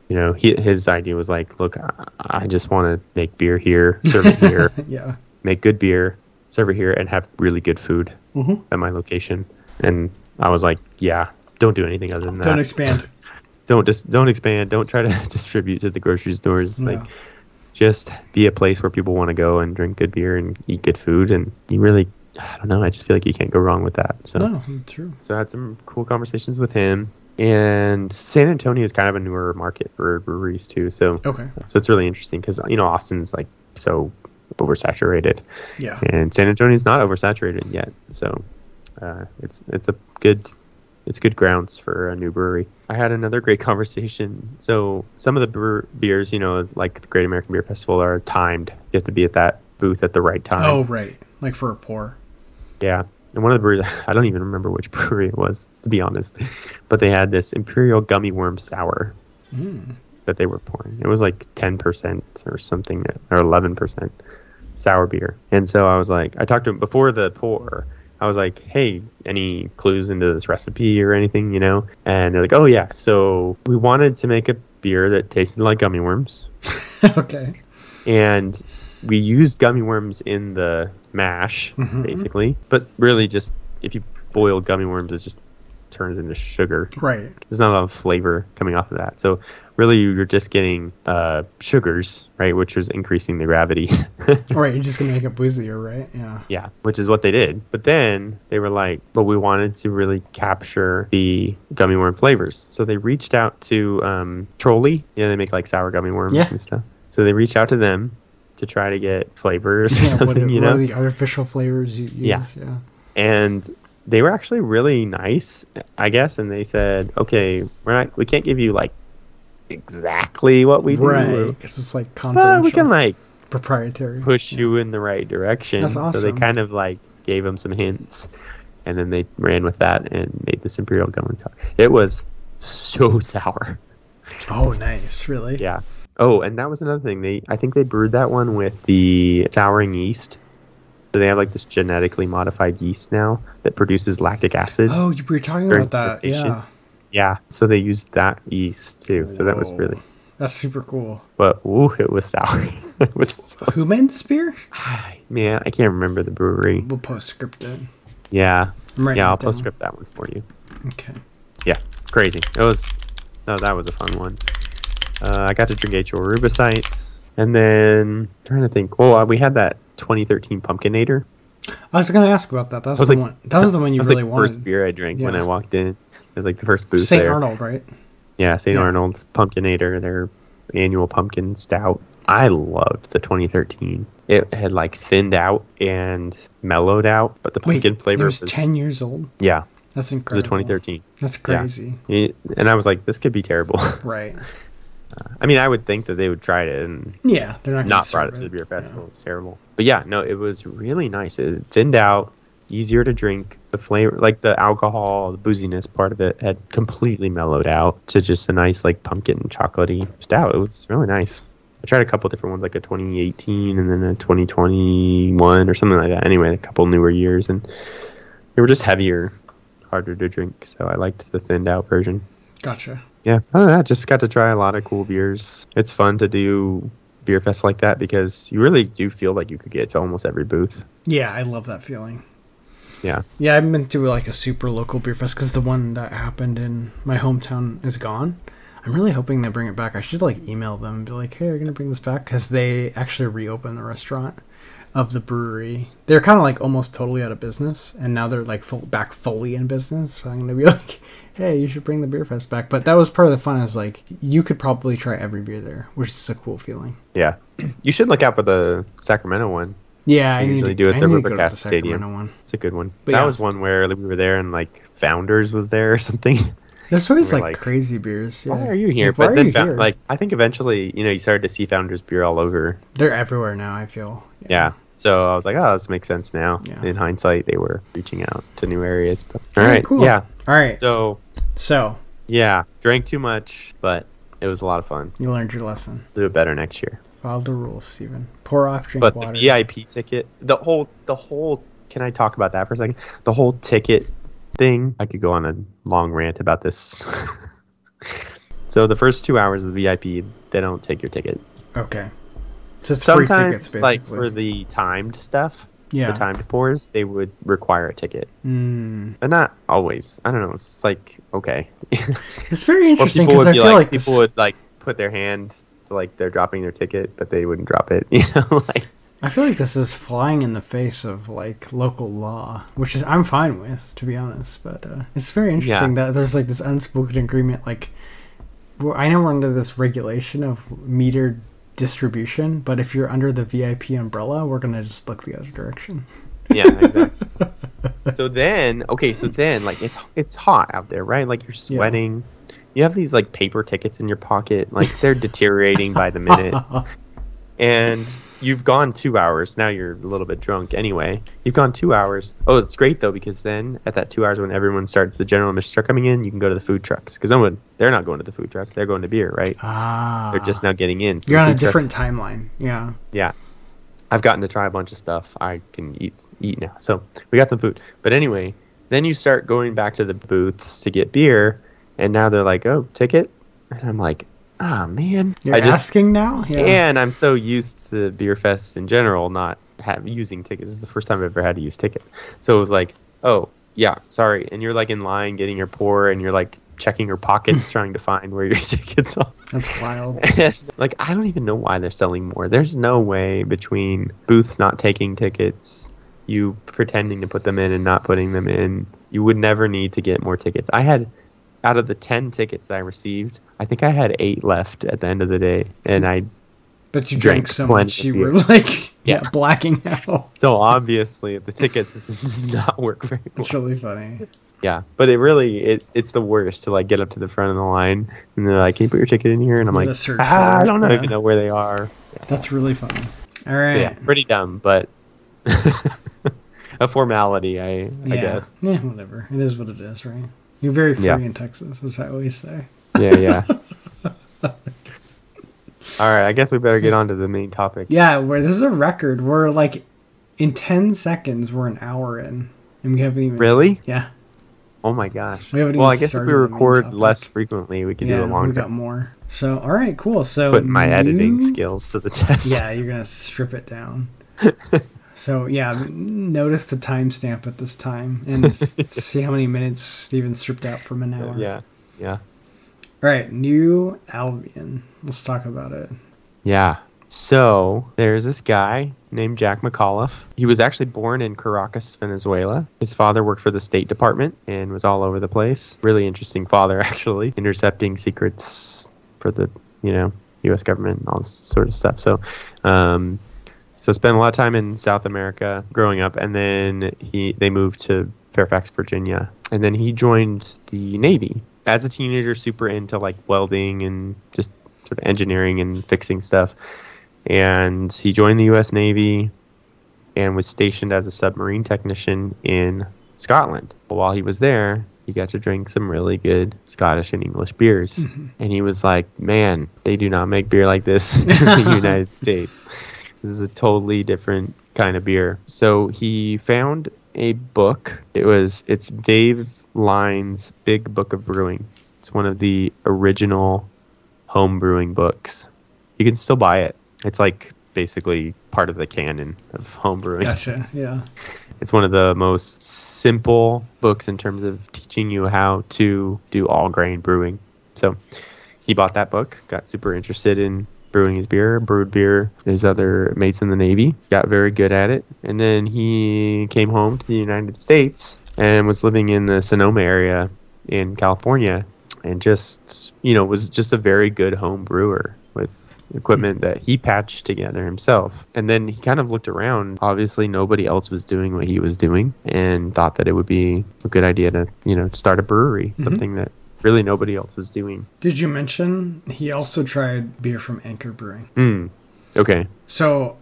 You know, he, his idea was like, look, I, I just want to make beer here, serve it here, Yeah. make good beer, serve it here, and have really good food Mhm. at my location. And I was like, yeah, don't do anything other than that. Don't expand. don't just don't expand. Don't try to distribute to the grocery stores. Like, just be a place where people want to go and drink good beer and eat good food. And you really, I don't know. I just feel like you can't go wrong with that. So, No, true. so I had some cool conversations with him. And San Antonio is kind of a newer market for breweries too. So, Okay. so it's really interesting because you know Austin's like so oversaturated Yeah. and San Antonio's not oversaturated yet. So uh, it's it's a good it's good grounds for a new brewery. I had another great conversation. So some of the brewer, beers, you know, like the Great American Beer Festival, are timed. You have to be at that booth at the right time. Oh, right. Like for a pour. Yeah. And one of the breweries, I don't even remember which brewery it was, to be honest, but they had this Imperial Gummy Worm Sour hmm. that they were pouring. It was like 10% or something, or 11% sour beer. And so I was like, I talked to him before the pour. I was like, hey, any clues into this recipe or anything, you know? And they're like, oh, yeah. So we wanted to make a beer that tasted like gummy worms. okay. And we used gummy worms in the mash, basically. But really, just if you boil gummy worms, it just turns into sugar. Right. There's not a lot of flavor coming off of that. So really, you're just getting uh, sugars, right? Which was increasing the gravity. Right. You're just going to make it boozier, right? Yeah. yeah, which is what they did. But then they were like, but we wanted to really capture the gummy worm flavors. So they reached out to um, Trolli. Yeah, they make like sour gummy worms Yeah. and stuff. So they reached out to them to try to get flavors or Yeah, what, something, are, you what know? are the artificial flavors you use? Yeah. Yeah. and they were actually really nice, I guess. And they said, okay, we're not, we can't give you like exactly what we Right. do. Because it's like confidential. we can like proprietary. push you in the right direction. That's awesome. So they kind of like gave them some hints, and then they ran with that and made this imperial gummy sour. It was so sour. Oh, nice. Really? Yeah. Oh, and that was another thing. They I think they brewed that one with the souring yeast. So they have like this genetically modified yeast now that produces lactic acid. Oh, you were talking about that. Yeah. Yeah. So they used that yeast too. So that was really That's super cool. but ooh, it was sour. it was so Who made this beer? Man, I can't remember the brewery. We'll postscript it. Yeah. Yeah, I'll down. postscript that one for you. Okay. Yeah, crazy. It was. No, that was a fun one. Uh, I got to drink HO Rubicite, and then trying to think. Oh, uh, we had that 2013 Pumpkinator. I was gonna ask about that. That's was the like- one. That was the one you was really like the wanted. first beer I drank when I walked in. It was like the first booth St. there. Arnold, right? Yeah, St. Yeah. Arnold's Pumpkinator, their annual pumpkin stout. I loved the 2013. It had like thinned out and mellowed out, but the Wait, pumpkin it flavor was ten years old. Yeah, That's it was incredible. the 2013. That's crazy. It- and I was like, this could be terrible. Right. I mean, I would think that they would try it and Yeah, they're not not brought it to the beer festival. It was terrible. But yeah, no, it was really nice. It thinned out, easier to drink. The flavor, like the alcohol, the booziness part of it, had completely mellowed out to just a nice, like pumpkin and chocolatey stout. It was really nice. I tried a couple different ones, like a 2018 and then a 2021 or something like that. Anyway, a couple newer years, and they were just heavier, harder to drink. So I liked the thinned out version. Gotcha. Yeah, other than that, just got to try a lot of cool beers. It's fun to do beer fest like that because you really do feel like you could get to almost every booth. Yeah, I love that feeling. Yeah, Yeah, I've been to like a super local beer fest because the one that happened in my hometown is gone. I'm really hoping they bring it back. I should like email them and be like, "Hey, are you gonna bring this back?" Because they actually reopened the restaurant of the brewery. They're kind of like almost totally out of business, and now they're like full, back fully in business. So I'm gonna be like, "Hey, you should bring the beer fest back." But that was part of the fun. Is like you could probably try every beer there, which is a cool feeling. yeah. You should look out for the Sacramento one. Yeah, I need usually to, do it at the River Cats Stadium. One. It's a good one. But that yeah. was one where we were there and like Founders was there or something. There's always like, like, crazy beers. Yeah. Why are you here? Like, but then here? like I think eventually, you know, you started to see Founders beer all over. They're everywhere now. I feel. Yeah. So I was like, oh, this makes sense now. Yeah. In hindsight, they were reaching out to new areas. But, All all right, cool. Yeah. All right. So So yeah, drank too much, but it was a lot of fun. you learned your lesson. Do it better next year. Follow the rules, Steven. Pour off, drink But water. the VIP ticket, the whole, the whole. Can I talk about that for a second? The whole ticket thing. I could go on a long rant about this. so the first two hours of the VIP, they don't take your ticket. Okay. So it's free Sometimes, tickets, basically. like for the timed stuff, yeah. the timed pours, they would require a ticket, Mm. but not always. I don't know. It's like okay. It's very interesting because I feel like, like, this, people would like put their hand to, like they're dropping their ticket, but they wouldn't drop it. You know, like I feel like this is flying in the face of like local law, which is I'm fine with, to be honest. But uh, it's very interesting that there's like this unspoken agreement. Like, I know we're under this regulation of metered distribution, but if you're under the VIP umbrella, we're gonna just look the other direction. Yeah, exactly. so then, okay, so then, like, it's it's hot out there, right? Like, you're sweating. You have these like paper tickets in your pocket, like they're deteriorating by the minute, and you've gone two hours. Now you're a little bit drunk anyway. You've gone two hours. Oh, it's great though because then at that two hours when everyone starts, the general admission start coming in, you can go to the food trucks because no one they're not going to the food trucks, they're going to beer, right? Ah. They're just now getting in. So You're on a food trucks- different timeline. Yeah. yeah i've gotten to try a bunch of stuff i can eat eat now so we got some food but anyway then you start going back to the booths to get beer and now they're like oh ticket and i'm like ah man You're i just asking now? Yeah. and i'm so used to beer fests in general not have using tickets this is the first time i've ever had to use ticket so it was like oh yeah sorry and you're like in line getting your pour and you're like checking your pockets trying to find where your tickets are That's wild. and, like I don't even know why they're selling more. There's no way between booths not taking tickets, you pretending to put them in and not putting them in. You would never need to get more tickets. I had out of the 10 tickets I received, I think I had 8 left at the end of the day and I But you Drank drank so much, you were like, yeah, Yeah. blacking out. so obviously the ticket system does not work very well. It's really funny. Yeah, but it really it it's the worst to like get up to the front of the line and they're like, "Can you put your ticket in here?" And I'm like, ah, "I don't know yeah. even know where they are." That's really funny. All right, So, yeah, pretty dumb, but a formality, I I guess. Yeah, whatever. It is what it is, right? You're very free Yeah. in Texas, as I always say. Yeah, yeah. All right, I guess we better get on to the main topic. Yeah, where this is a record. We're like in ten seconds, we're an hour in, and we haven't even Really? Yeah, Oh my gosh. We haven't well, I guess if we record less frequently, we could yeah, do it we longer. got more. So, all right, cool. So, Put my editing skills to the test. Yeah, you're gonna strip it down. so yeah, notice the timestamp at this time and see how many minutes Steven stripped out from an hour. yeah, yeah, All right, New Albion. Let's talk about it. yeah. So there's this guy named Jack McAuliffe. He was actually born in Caracas, Venezuela. His father worked for the State Department and was all over the place. Really interesting father, actually, intercepting secrets for the you know U.S. government and all this sort of stuff. So, um, so spent a lot of time in South America growing up, and then he they moved to Fairfax, Virginia, and then he joined the Navy as a teenager, super into like welding and just sort of engineering and fixing stuff. And he joined the U.S. Navy and was stationed as a submarine technician in Scotland. While he was there, he got to drink some really good Scottish and English beers. Mm-hmm. And he was like, man, they do not make beer like this in the United States. This is a totally different kind of beer. So he found a book. It was it's Dave Line's Big Book of Brewing. It's one of the original home brewing books. You can still buy it. It's like basically part of the canon of home brewing. Gotcha. Yeah. It's one of the most simple books in terms of teaching you how to do all grain brewing. So he bought that book, got super interested in brewing his beer, brewed beer his other mates in the Navy, got very good at it. And then he came home to the United States and was living in the Sonoma area in California and just, you know, was just a very good home brewer with equipment that he patched together himself. And then he kind of looked around. Obviously, nobody else was doing what he was doing and thought that it would be a good idea to, you know, start a brewery, mm-hmm. something that really nobody else was doing. Did you mention he also tried beer from Anchor Brewing? Hmm. Okay. So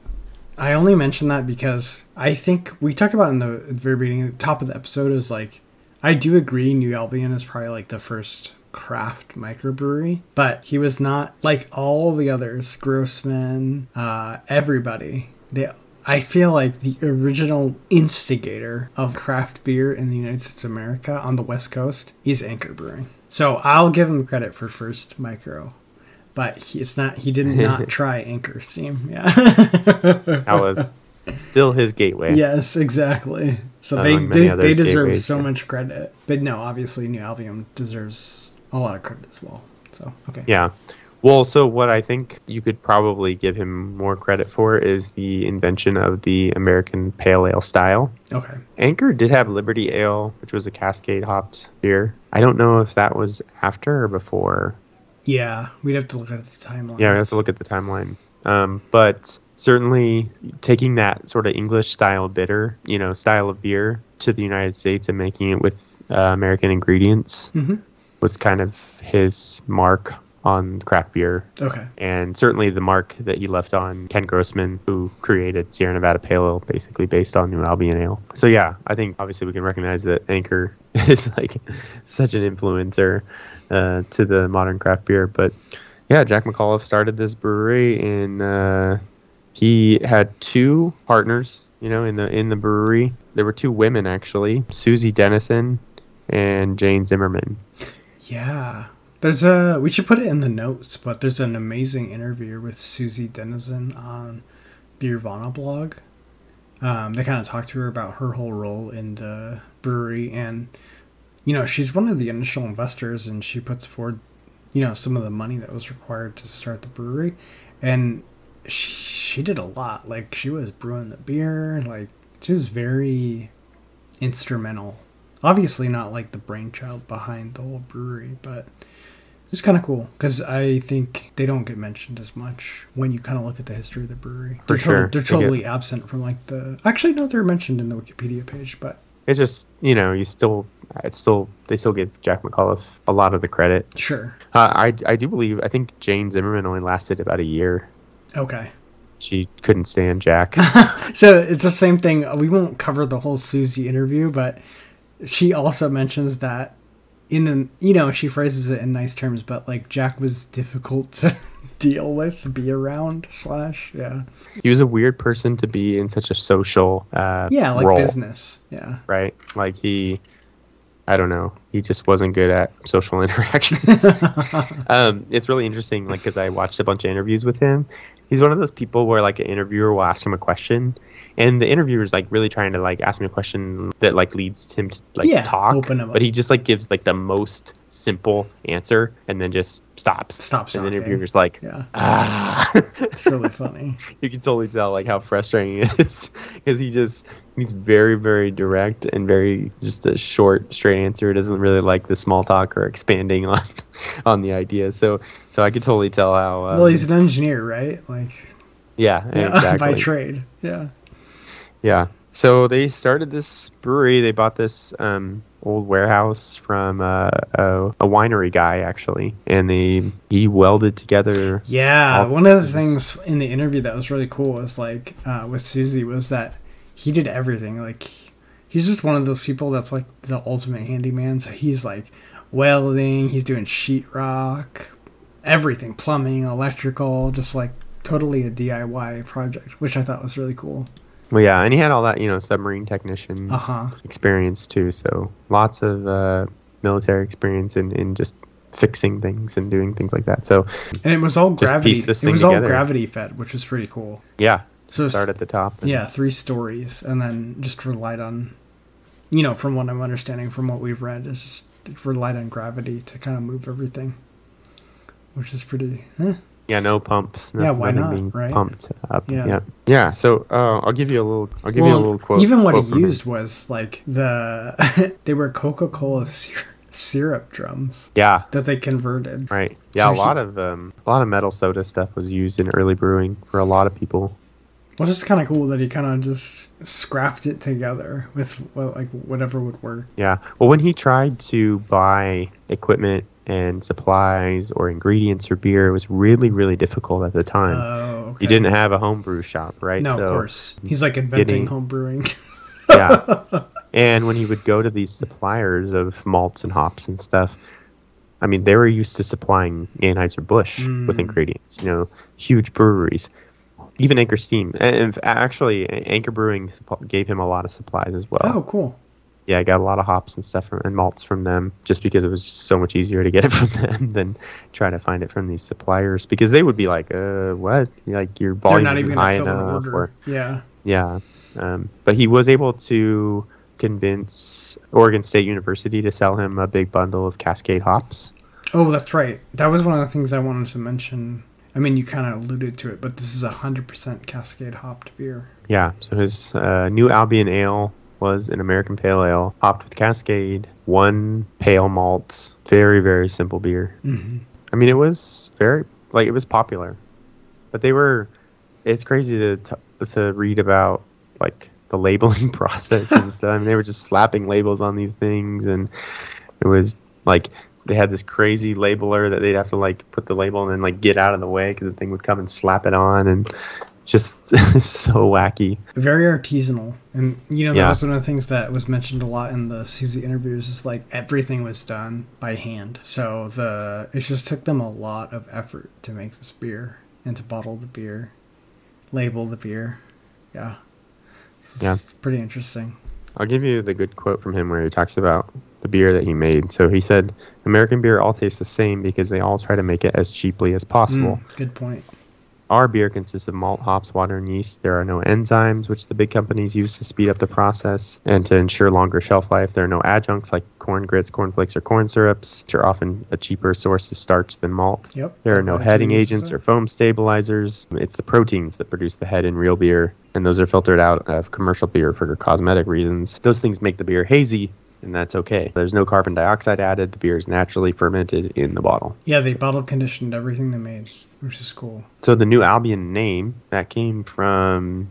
I only mention that because I think we talked about in the very beginning, the top of the episode is like, I do agree New Albion is probably like the first craft microbrewery, but he was not like all the others, Grossman, uh, everybody. They, I feel like the original instigator of craft beer in the United States of America on the West Coast is Anchor Brewing. So I'll give him credit for first micro. But he, it's not. He did not try Anchor Steam. Yeah. That was still his gateway. Yes, exactly. So they Among they, they deserve gateways, so yeah. much credit. But no, obviously New Albion deserves a lot of credit as well. So okay. Yeah. Well, so what I think you could probably give him more credit for is the invention of the American Pale Ale style. Okay. Anchor did have Liberty Ale, which was a Cascade hopped beer. I don't know if that was after or before. Yeah, we'd have to look at the timeline. Yeah, we have to look at the timeline. Um, but certainly taking that sort of English style bitter, you know, style of beer to the United States and making it with uh, American ingredients Mhm. was kind of his mark on craft beer. Okay. And certainly the mark that he left on Ken Grossman, who created Sierra Nevada Pale Ale, basically based on New Albion Ale. So yeah, I think obviously we can recognize that Anchor is like such an influencer uh, to the modern craft beer. But yeah, Jack McAuliffe started this brewery, and uh, he had two partners. You know, in the in the brewery, there were two women actually, Susie Dennison and Jane Zimmerman. Yeah. There's a we should put it in the notes, but there's an amazing interview with Susie Dennison on Beervana blog. Um, they kind of talked to her about her whole role in the brewery, and you know she's one of the initial investors, and she puts forward, you know, some of the money that was required to start the brewery, and she did a lot. Like she was brewing the beer, like she was very instrumental. Obviously, not like the brainchild behind the whole brewery, but it's kind of cool because I think they don't get mentioned as much when you kind of look at the history of the brewery. For they're sure. Totally, they're They totally absent from like the. Actually, no, they're mentioned in the Wikipedia page, but It's just you know you still it's still they still give Jack McAuliffe a lot of the credit. sure. Uh, I I do believe I think Jane Zimmerman only lasted about a year. Okay. She couldn't stand Jack. So it's the same thing. We won't cover the whole Susie interview, but she also mentions that in the you know she phrases it in nice terms, but like Jack was difficult to deal with, be around. Slash, yeah, he was a weird person to be in such a social uh, yeah, like role, business, yeah. right? Like he, I don't know, he just wasn't good at social interactions. um, it's really interesting, like because I watched a bunch of interviews with him. He's one of those people where like an interviewer will ask him a question, and the interviewer is like really trying to like ask me a question that like leads him to like Yeah, talk, open him up. but he just like gives like the most simple answer and then just stops. Stops And the interviewer's like, Yeah, ah. it's really funny. you can totally tell like how frustrating it is because he just he's very very direct and very just a short straight answer He doesn't really like the small talk or expanding on on the idea so so i could totally tell how um, well, he's an engineer, right? Like, yeah, yeah, exactly by trade. Yeah. Yeah so they started this brewery they bought this um old warehouse from uh, a, a winery guy actually and they he welded together Yeah, one of the things in the interview that was really cool was like uh, with Susie was that he did everything. Like he's just one of those people that's like the ultimate handyman. So he's like welding, he's doing sheetrock, everything, plumbing, electrical, just like totally a DIY project, which I thought was really cool. Well yeah and he had all that you know submarine technician Uh huh. experience too. So lots of uh, military experience in, in just fixing things and doing things like that. So And it was all gravity. It was together. all gravity fed, which was pretty cool. yeah, So start at the top. and- Yeah, three stories, and then just relied on, you know, from what I'm understanding from what we've read, is just relied on gravity to kind of move everything, which is pretty. Eh. Yeah, no pumps. No, Yeah, why not, being right? Pumped up. Yeah. Yeah, yeah. So uh, I'll give you a little. I'll give you a little quote. even what quote he used was like the they were Coca Cola syrup, syrup drums Yeah. that they converted. Right. Yeah, So a lot he- of um, a lot of metal soda stuff was used in early brewing for a lot of people. Well, it's kind of cool that he kind of just scrapped it together with well, like whatever would work. Yeah. Well, when he tried to buy equipment and supplies or ingredients for beer, was really, really difficult at the time. Oh, okay. He didn't have a homebrew shop, right? No, So- of course. He's like inventing getting- home brewing. yeah. And when he would go to these suppliers of malts and hops and stuff, I mean, they were used to supplying Anheuser-Busch with Mm. ingredients, you know, huge breweries. Even Anchor Steam. And actually, Anchor Brewing gave him a lot of supplies as well. oh, cool. Yeah, I got a lot of hops and stuff from, and malts from them just because it was just so much easier to get it from them than try to find it from these suppliers because they would be like, uh, what? Like, your volume even high enough. Or, Yeah. yeah, um, but he was able to convince Oregon State University to sell him a big bundle of Cascade hops. Oh, that's right. That was one of the things I wanted to mention. I mean, you kind of alluded to it, but this is a hundred percent Cascade hopped beer. Yeah, so his uh, new Albion Ale was an American Pale Ale, hopped with Cascade, one pale malt, very very simple beer. Mm-hmm. I mean, it was very like it was popular, but they were it's crazy to t- to read about like the labeling process and stuff. I mean, they were just slapping labels on these things, and it was like they had this crazy labeler that they'd have to like put the label and then like get out of the way because the thing would come and slap it on, and just so wacky. Very artisanal, and you know that Yeah. was one of the things that was mentioned a lot in the Susie interviews. Is like everything was done by hand, so the it just took them a lot of effort to make this beer and to bottle the beer, label the beer. Yeah, this Yeah. pretty interesting. I'll give you the good quote from him where he talks about the beer that he made. So he said, "American beer all tastes the same because they all try to make it as cheaply as possible." Mm, good point. Our beer consists of malt, hops, water, and yeast. There are no enzymes, which the big companies use to speed up the process and to ensure longer shelf life. There are no adjuncts like corn grits, corn flakes, or corn syrups, which are often a cheaper source of starch than malt. Yep. There are no That's heading agents or foam stabilizers. It's the proteins that produce the head in real beer, and those are filtered out of commercial beer for cosmetic reasons. Those things make the beer hazy, and that's okay. There's no carbon dioxide added. The beer is naturally fermented in the bottle. Yeah, they bottle conditioned everything they made, which is cool. So the New Albion name that came from,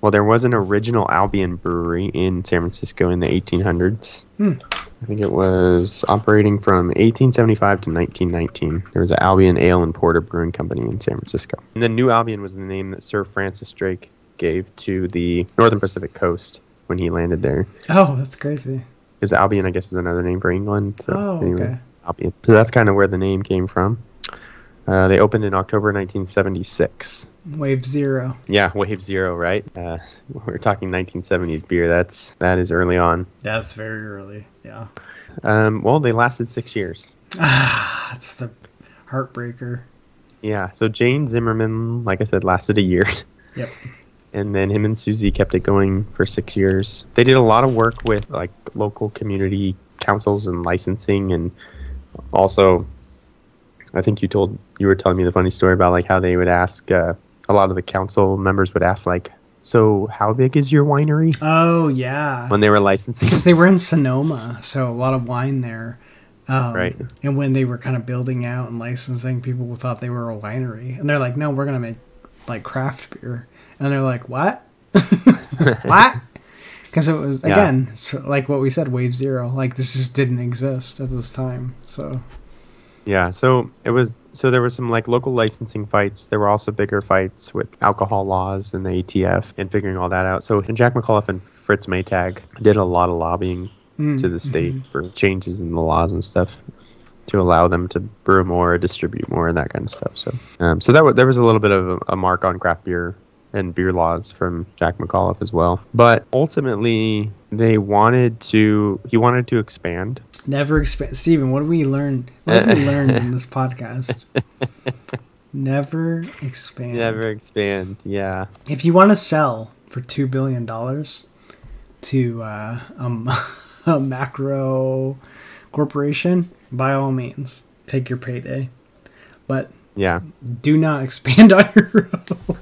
well, there was an original Albion brewery in San Francisco in the 1800s. Hmm. I think it was operating from 1875 to 1919. There was an Albion Ale and Porter Brewing Company in San Francisco. And the New Albion was the name that Sir Francis Drake gave to the Northern Pacific coast when he landed there. Oh, that's crazy. Because Albion, I guess, is another name for England. So Oh, okay. Albion. So that's kind of where the name came from. Uh, they opened in October 1976. Wave zero. Yeah, Wave Zero, right? Uh, we're talking 1970s beer. That's that is early on. That's very early. Yeah. Um, well, they lasted six years. Ah, that's the heartbreaker. Yeah. So Jane Zimmerman, like I said, lasted a year, Yep. and then him and Susie kept it going for six years. They did a lot of work with like local community councils and licensing, and also, I think you told you were telling me the funny story about like how they would ask uh, a lot of the council members would ask like, "So how big is your winery?" Oh yeah. When they were licensing. because they were in Sonoma, so a lot of wine there. Um, Right. And when they were kind of building out and licensing, people thought they were a winery, and they're like, "No, we're gonna make like craft beer," and they're like, "What? what?" Because it was Yeah. again, so like what we said, Wave Zero. Like this just didn't exist at this time. So Yeah, so it was so there were some like local licensing fights. There were also bigger fights with alcohol laws and the ATF and figuring all that out. So Jack McAuliffe and Fritz Maytag did a lot of lobbying mm, to the state for changes in the laws and stuff to allow them to brew more, distribute more, and that kind of stuff. So, um, so that w- there was a little bit of a, a mark on craft beer and beer laws from Jack McAuliffe as well. But ultimately, they wanted to. He wanted to expand. never expand. Steven, what do we learn? What have we learned in this podcast? Never expand. Never expand. Yeah. if you want to sell for two billion dollars to uh, um, a macro corporation, by all means, take your payday, but Yeah. do not expand on your own.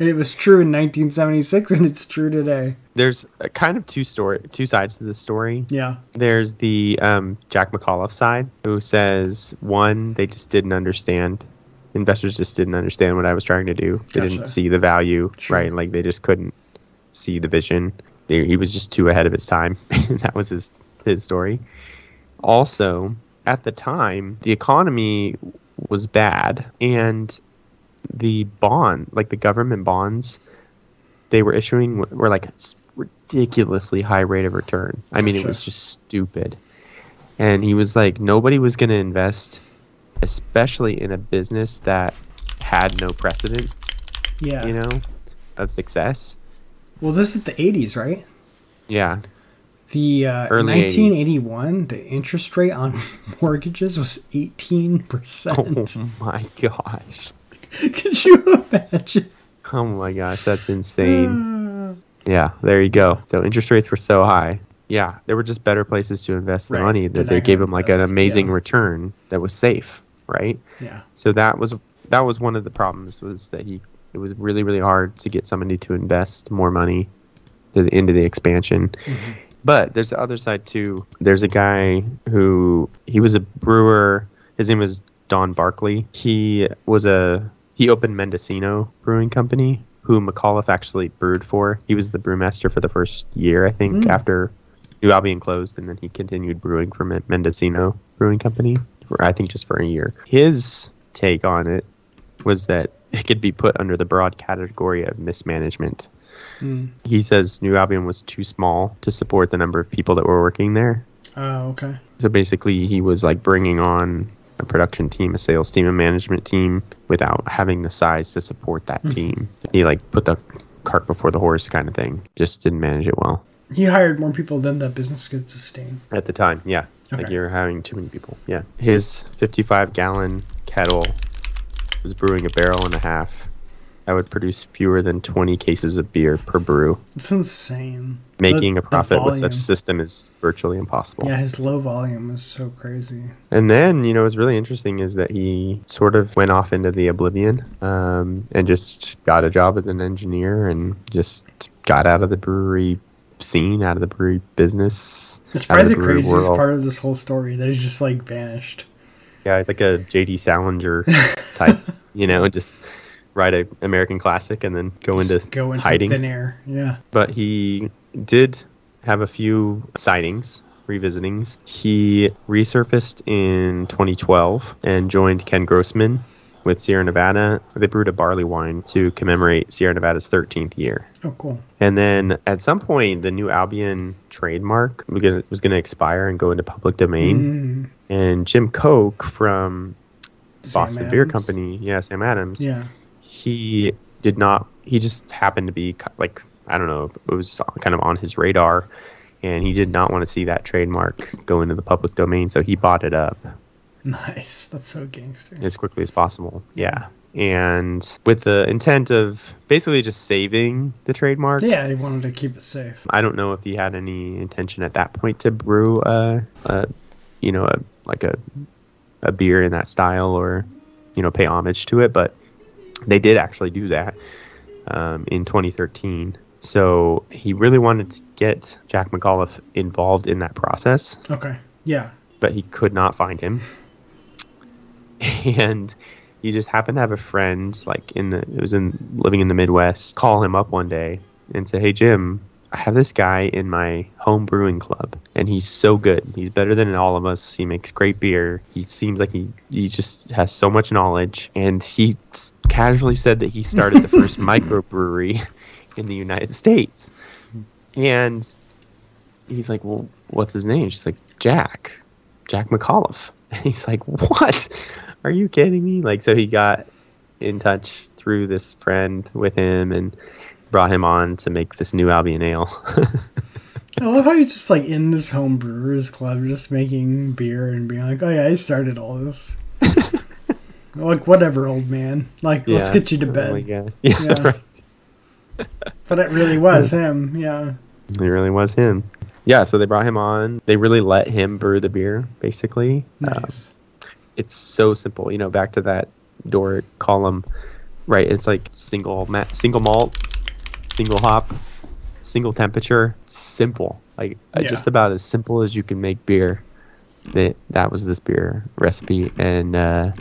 And it was true in 1976, and it's true today. there's a kind of two story two sides to the story. Yeah, there's the um, jack mcauliffe side who says one they just didn't understand. Investors just didn't understand what i was trying to do. They Gotcha. didn't see the value Sure. right? Like they just couldn't see the vision. They, he was just too ahead of his time. That was his his story. Also at the time the economy was bad and the bond like the government bonds they were issuing were like a ridiculously high rate of return. I mean, it was just stupid. And he was like, nobody was going to invest, especially in a business that had no precedent, yeah. you know, of success. Well, this is the 80s, right? Yeah. The uh, Early 1981, the interest rate on mortgages was 18 percent. Oh my gosh. Could you imagine? Oh my gosh, that's insane. Yeah, there you go. So interest rates were so high. Yeah, there were just better places to invest the Right, money that I they gave him like an amazing yeah. return that was safe, right? Yeah. so that was that was one of the problems was that he it was really really hard to get somebody to invest more money to the, into the expansion Mm-hmm. but there's the other side too there's a guy who he was a brewer his name was don barkley he was a he opened Mendocino Brewing Company, who McAuliffe actually brewed for. He was the brewmaster for the first year, I think, Mm. after New Albion closed, and then he continued brewing for Mendocino Brewing Company for I think just for a year. His take on it was that it could be put under the broad category of mismanagement. Mm. He says New Albion was too small to support the number of people that were working there. Oh, okay. So basically, he was like bringing on a production team, a sales team, a management team without having the size to support that hmm. team. He like put the cart before the horse kind of thing. Just didn't manage it well He hired more people than the business could sustain. at the time. Yeah, like you're having too many people. Yeah, his 55 gallon kettle was brewing a barrel and a half. I would produce fewer than 20 cases of beer per brew. It's insane. Making The- a profit with such a system is virtually impossible. Yeah, his low volume is so crazy. And then, you know, what's really interesting is that he sort of went off into the oblivion um, and just got a job as an engineer and just got out of the brewery scene, out of the brewery business. It's probably the brewery craziest world. part of this whole story that he just like vanished. Yeah, it's like a J.D. Salinger type, you know, just write a American classic and then go into Just go into hiding. thin air. Yeah. but he did have a few sightings revisitings he resurfaced in 2012 and joined ken grossman with sierra nevada they brewed a barley wine to commemorate sierra nevada's 13th year Oh, cool. and then at some point the new albion trademark was going to expire and go into public domain Mm, and jim koch from Sam boston beer Adams. company yeah sam adams Yeah. He did not he just happened to be like i don't know it was kind of on his radar and he did not want to see that trademark go into the public domain so he bought it up Nice. That's so gangster. as quickly as possible yeah and with the intent of basically just saving the trademark Yeah, he wanted to keep it safe. i don't know if he had any intention at that point to brew a, a you know a, like a a beer in that style or you know pay homage to it but they did actually do that um, in 2013 so he really wanted to get jack mcauliffe involved in that process Okay. Yeah. but he could not find him and he just happened to have a friend like in the it was in living in the midwest call him up one day and say hey jim i have this guy in my home brewing club and he's so good. He's better than all of us. He makes great beer. He seems like he he just has so much knowledge. And he s- casually said that he started the first microbrewery in the united states. And he's like well what's his name? She's like jack. Jack McAuliffe. And he's like, What? Are you kidding me? Like, so he got in touch through this friend with him and brought him on to make this new Albion Ale. I love how he's just like in this home brewers club, just making beer and being like, "Oh yeah, I started all this." like whatever, old man. Like let's get you to bed. Yeah, Yeah. right. but it really was him. Yeah. It really was him. Yeah, so they brought him on. They really let him brew the beer, basically. Uh, Nice. it's so simple. You know, back to that Doric column, right? It's like single ma- single malt, single hop, single temperature, simple. Like uh, Yeah. just about as simple as you can make beer. That that was this beer recipe, and uh,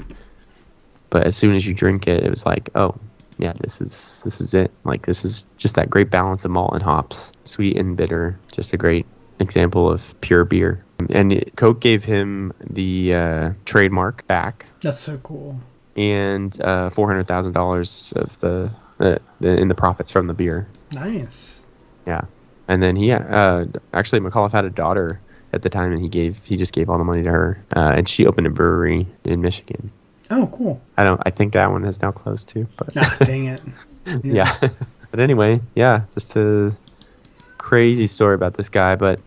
but as soon as you drink it, it was like, oh yeah, this is this is it. Like this is just that great balance of malt and hops, sweet and bitter. Just a great example of pure beer. And it, Koch gave him the uh, trademark back That's so cool. and uh, four hundred thousand dollars of the, uh, the in the profits from the beer. Nice. Yeah, and then he uh, actually McAuliffe had a daughter at the time, and he gave he just gave all the money to her, uh, and she opened a brewery in Michigan. Oh, cool. I don't. I think that one has now closed too, but Ah, dang it. yeah. but anyway, yeah, just a crazy story about this guy. But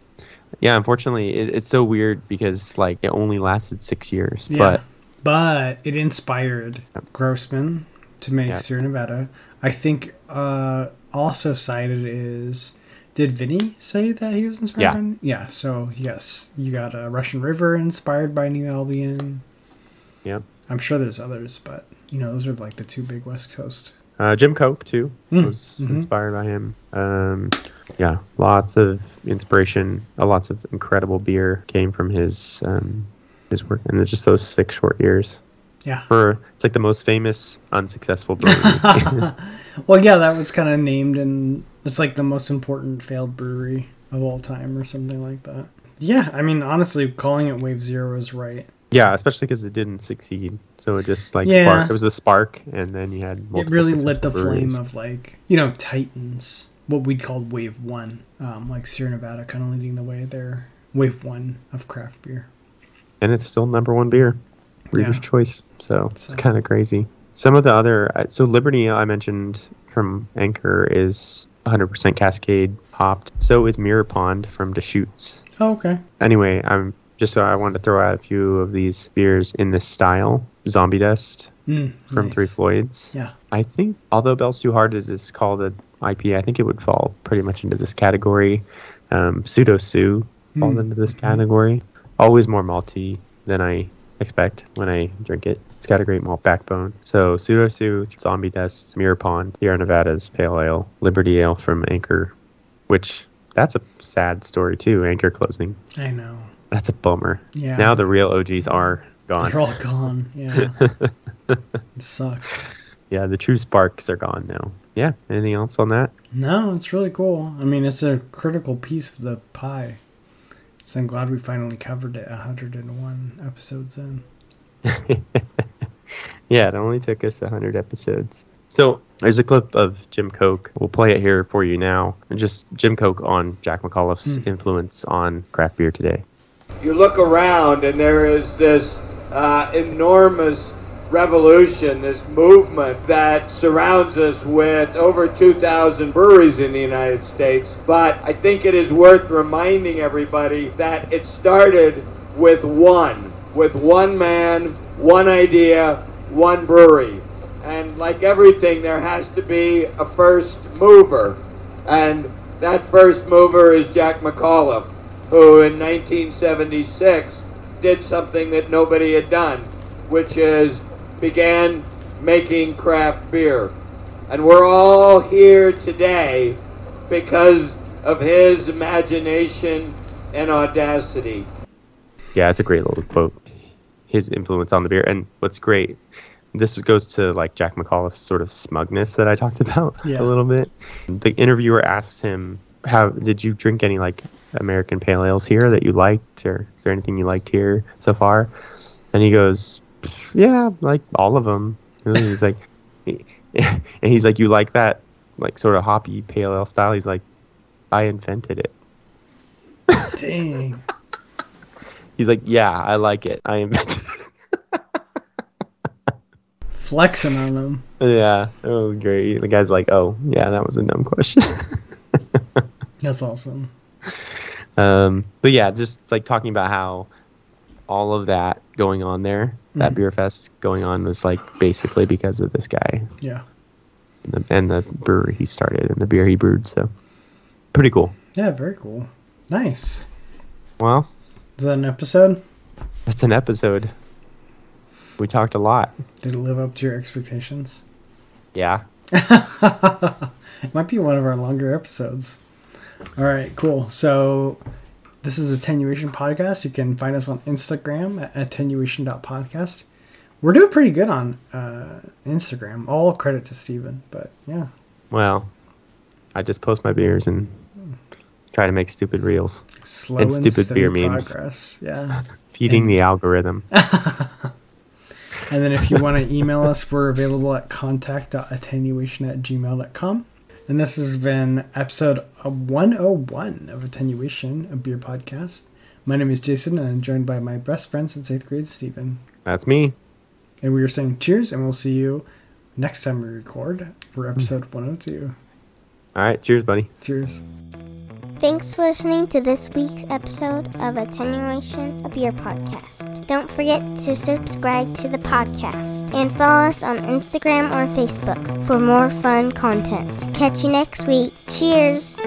yeah, unfortunately, it, it's so weird because like it only lasted six years. Yeah. But But it inspired Grossman to make Yeah. Sierra Nevada. I think uh, also cited is did Vinny say that he was inspired? Yeah. By, yeah. So yes, you got a Russian River inspired by New Albion. Yeah. I'm sure there's others, but you know those are like the two big West Coast. uh, Jim Koch too Mm, was mhm. inspired by him. Um, yeah, lots of inspiration. Uh, lots of incredible beer came from his um, his work, and just those six short years. Yeah. For it's like the most famous unsuccessful brewery. Well, yeah, that was kind of named, and it's like the most important failed brewery of all time, or something like that. Yeah, I mean, honestly, calling it Wave Zero is right. yeah, especially because it didn't succeed. So it just like Yeah. spark. It was a spark, and then you had It really lit the breweries. flame of like you know Titans, what we'd call Wave One, um, like Sierra Nevada, kind of leading the way there. Wave One of craft beer. and it's still number one beer, Reader's Yeah. Choice. So, it's kind of crazy. Some of the other, uh, so Liberty I mentioned from Anchor is 100% Cascade hopped. So is Mirror Pond from Deschutes. Oh, okay. Anyway, I'm just so I wanted to throw out a few of these beers in this style. Zombie Dust Mm, from nice. Three Floyds. Yeah. I think although Bell's Two Hearted is called an IPA, I think it would fall pretty much into this category. Um, Pseudo Sue falls Hmm. into this category. Always more malty than I expect when I drink it. It's got a great malt backbone. So Pseudo Sue, Zombie Dust, Mirror Pond, Sierra Nevada's Pale Ale, Liberty Ale from Anchor, which that's a sad story too. Anchor closing. I know. That's a bummer. Yeah. Now the real OGs are gone. They're all gone. Yeah. it sucks. Yeah, the true sparks are gone now. Yeah. Anything else on that? No, it's really cool. I mean, it's a critical piece of the pie. So I'm glad we finally covered it 101 episodes in. Yeah, it only took us 100 episodes. So there's a clip of Jim Koch. We'll play it here for you now. Just Jim Koch on Jack McAuliffe's Hmm. influence on craft beer today. you look around and there is this uh, enormous revolution, this movement that surrounds us with over 2,000 breweries in the United States. But I think it is worth reminding everybody that it started with one, with one man, one idea, one brewery. And like everything, there has to be a first mover. And that first mover is Jack McAuliffe who in 1976 did something that nobody had done, which is began making craft beer. And we're all here today because of his imagination and audacity. Yeah, it's a great little quote. His influence on the beer. And what's great, this goes to like Jack McAuliffe's sort of smugness that I talked about Yeah. a little bit. The interviewer asks him, "How did you drink any like American pale ales here that you liked, or is there anything you liked here so far?" And he goes, "Yeah, like all of them." And he's like, and he's like, "You like that like sort of hoppy pale ale style?" He's like, "I invented it." Dang. He's like, "Yeah, I like it. I invented." It." Flexing on them. Yeah, it was great. The guy's like, "Oh, yeah, that was a dumb question." That's awesome. um, but yeah, just like talking about how all of that going on there, that Mhm. beer fest going on, was like basically because of this guy Yeah. and the, and the brewery he started and the beer he brewed. So pretty cool. Yeah, very cool. Nice. Well, Is that an episode? that's an episode. We talked a lot. Did it live up to your expectations? Yeah. it might be one of our longer episodes. All right, cool. So this is Attenuation Podcast. You can find us on Instagram at attenuation.podcast. We're doing pretty good on uh, Instagram. All credit to Stephen, but yeah. Well, I just post my beers and try to make stupid reels, Slow And and, stupid beer memes. progress. Yeah. feeding And- the algorithm. And then if you want to email us, we're available at contact.attenuation at gmail.com. And this has been episode 101 of Attenuation, a beer podcast. My name is Jason, and I'm joined by my best friend since eighth grade, Stephen. That's me. And we are saying cheers, and we'll see you next time we record for episode 102. All right. Cheers, buddy. Cheers. Thanks for listening to this week's episode of Attenuation, a beer podcast. Don't forget to subscribe to the podcast and follow us on Instagram or Facebook for more fun content. Catch you next week. Cheers!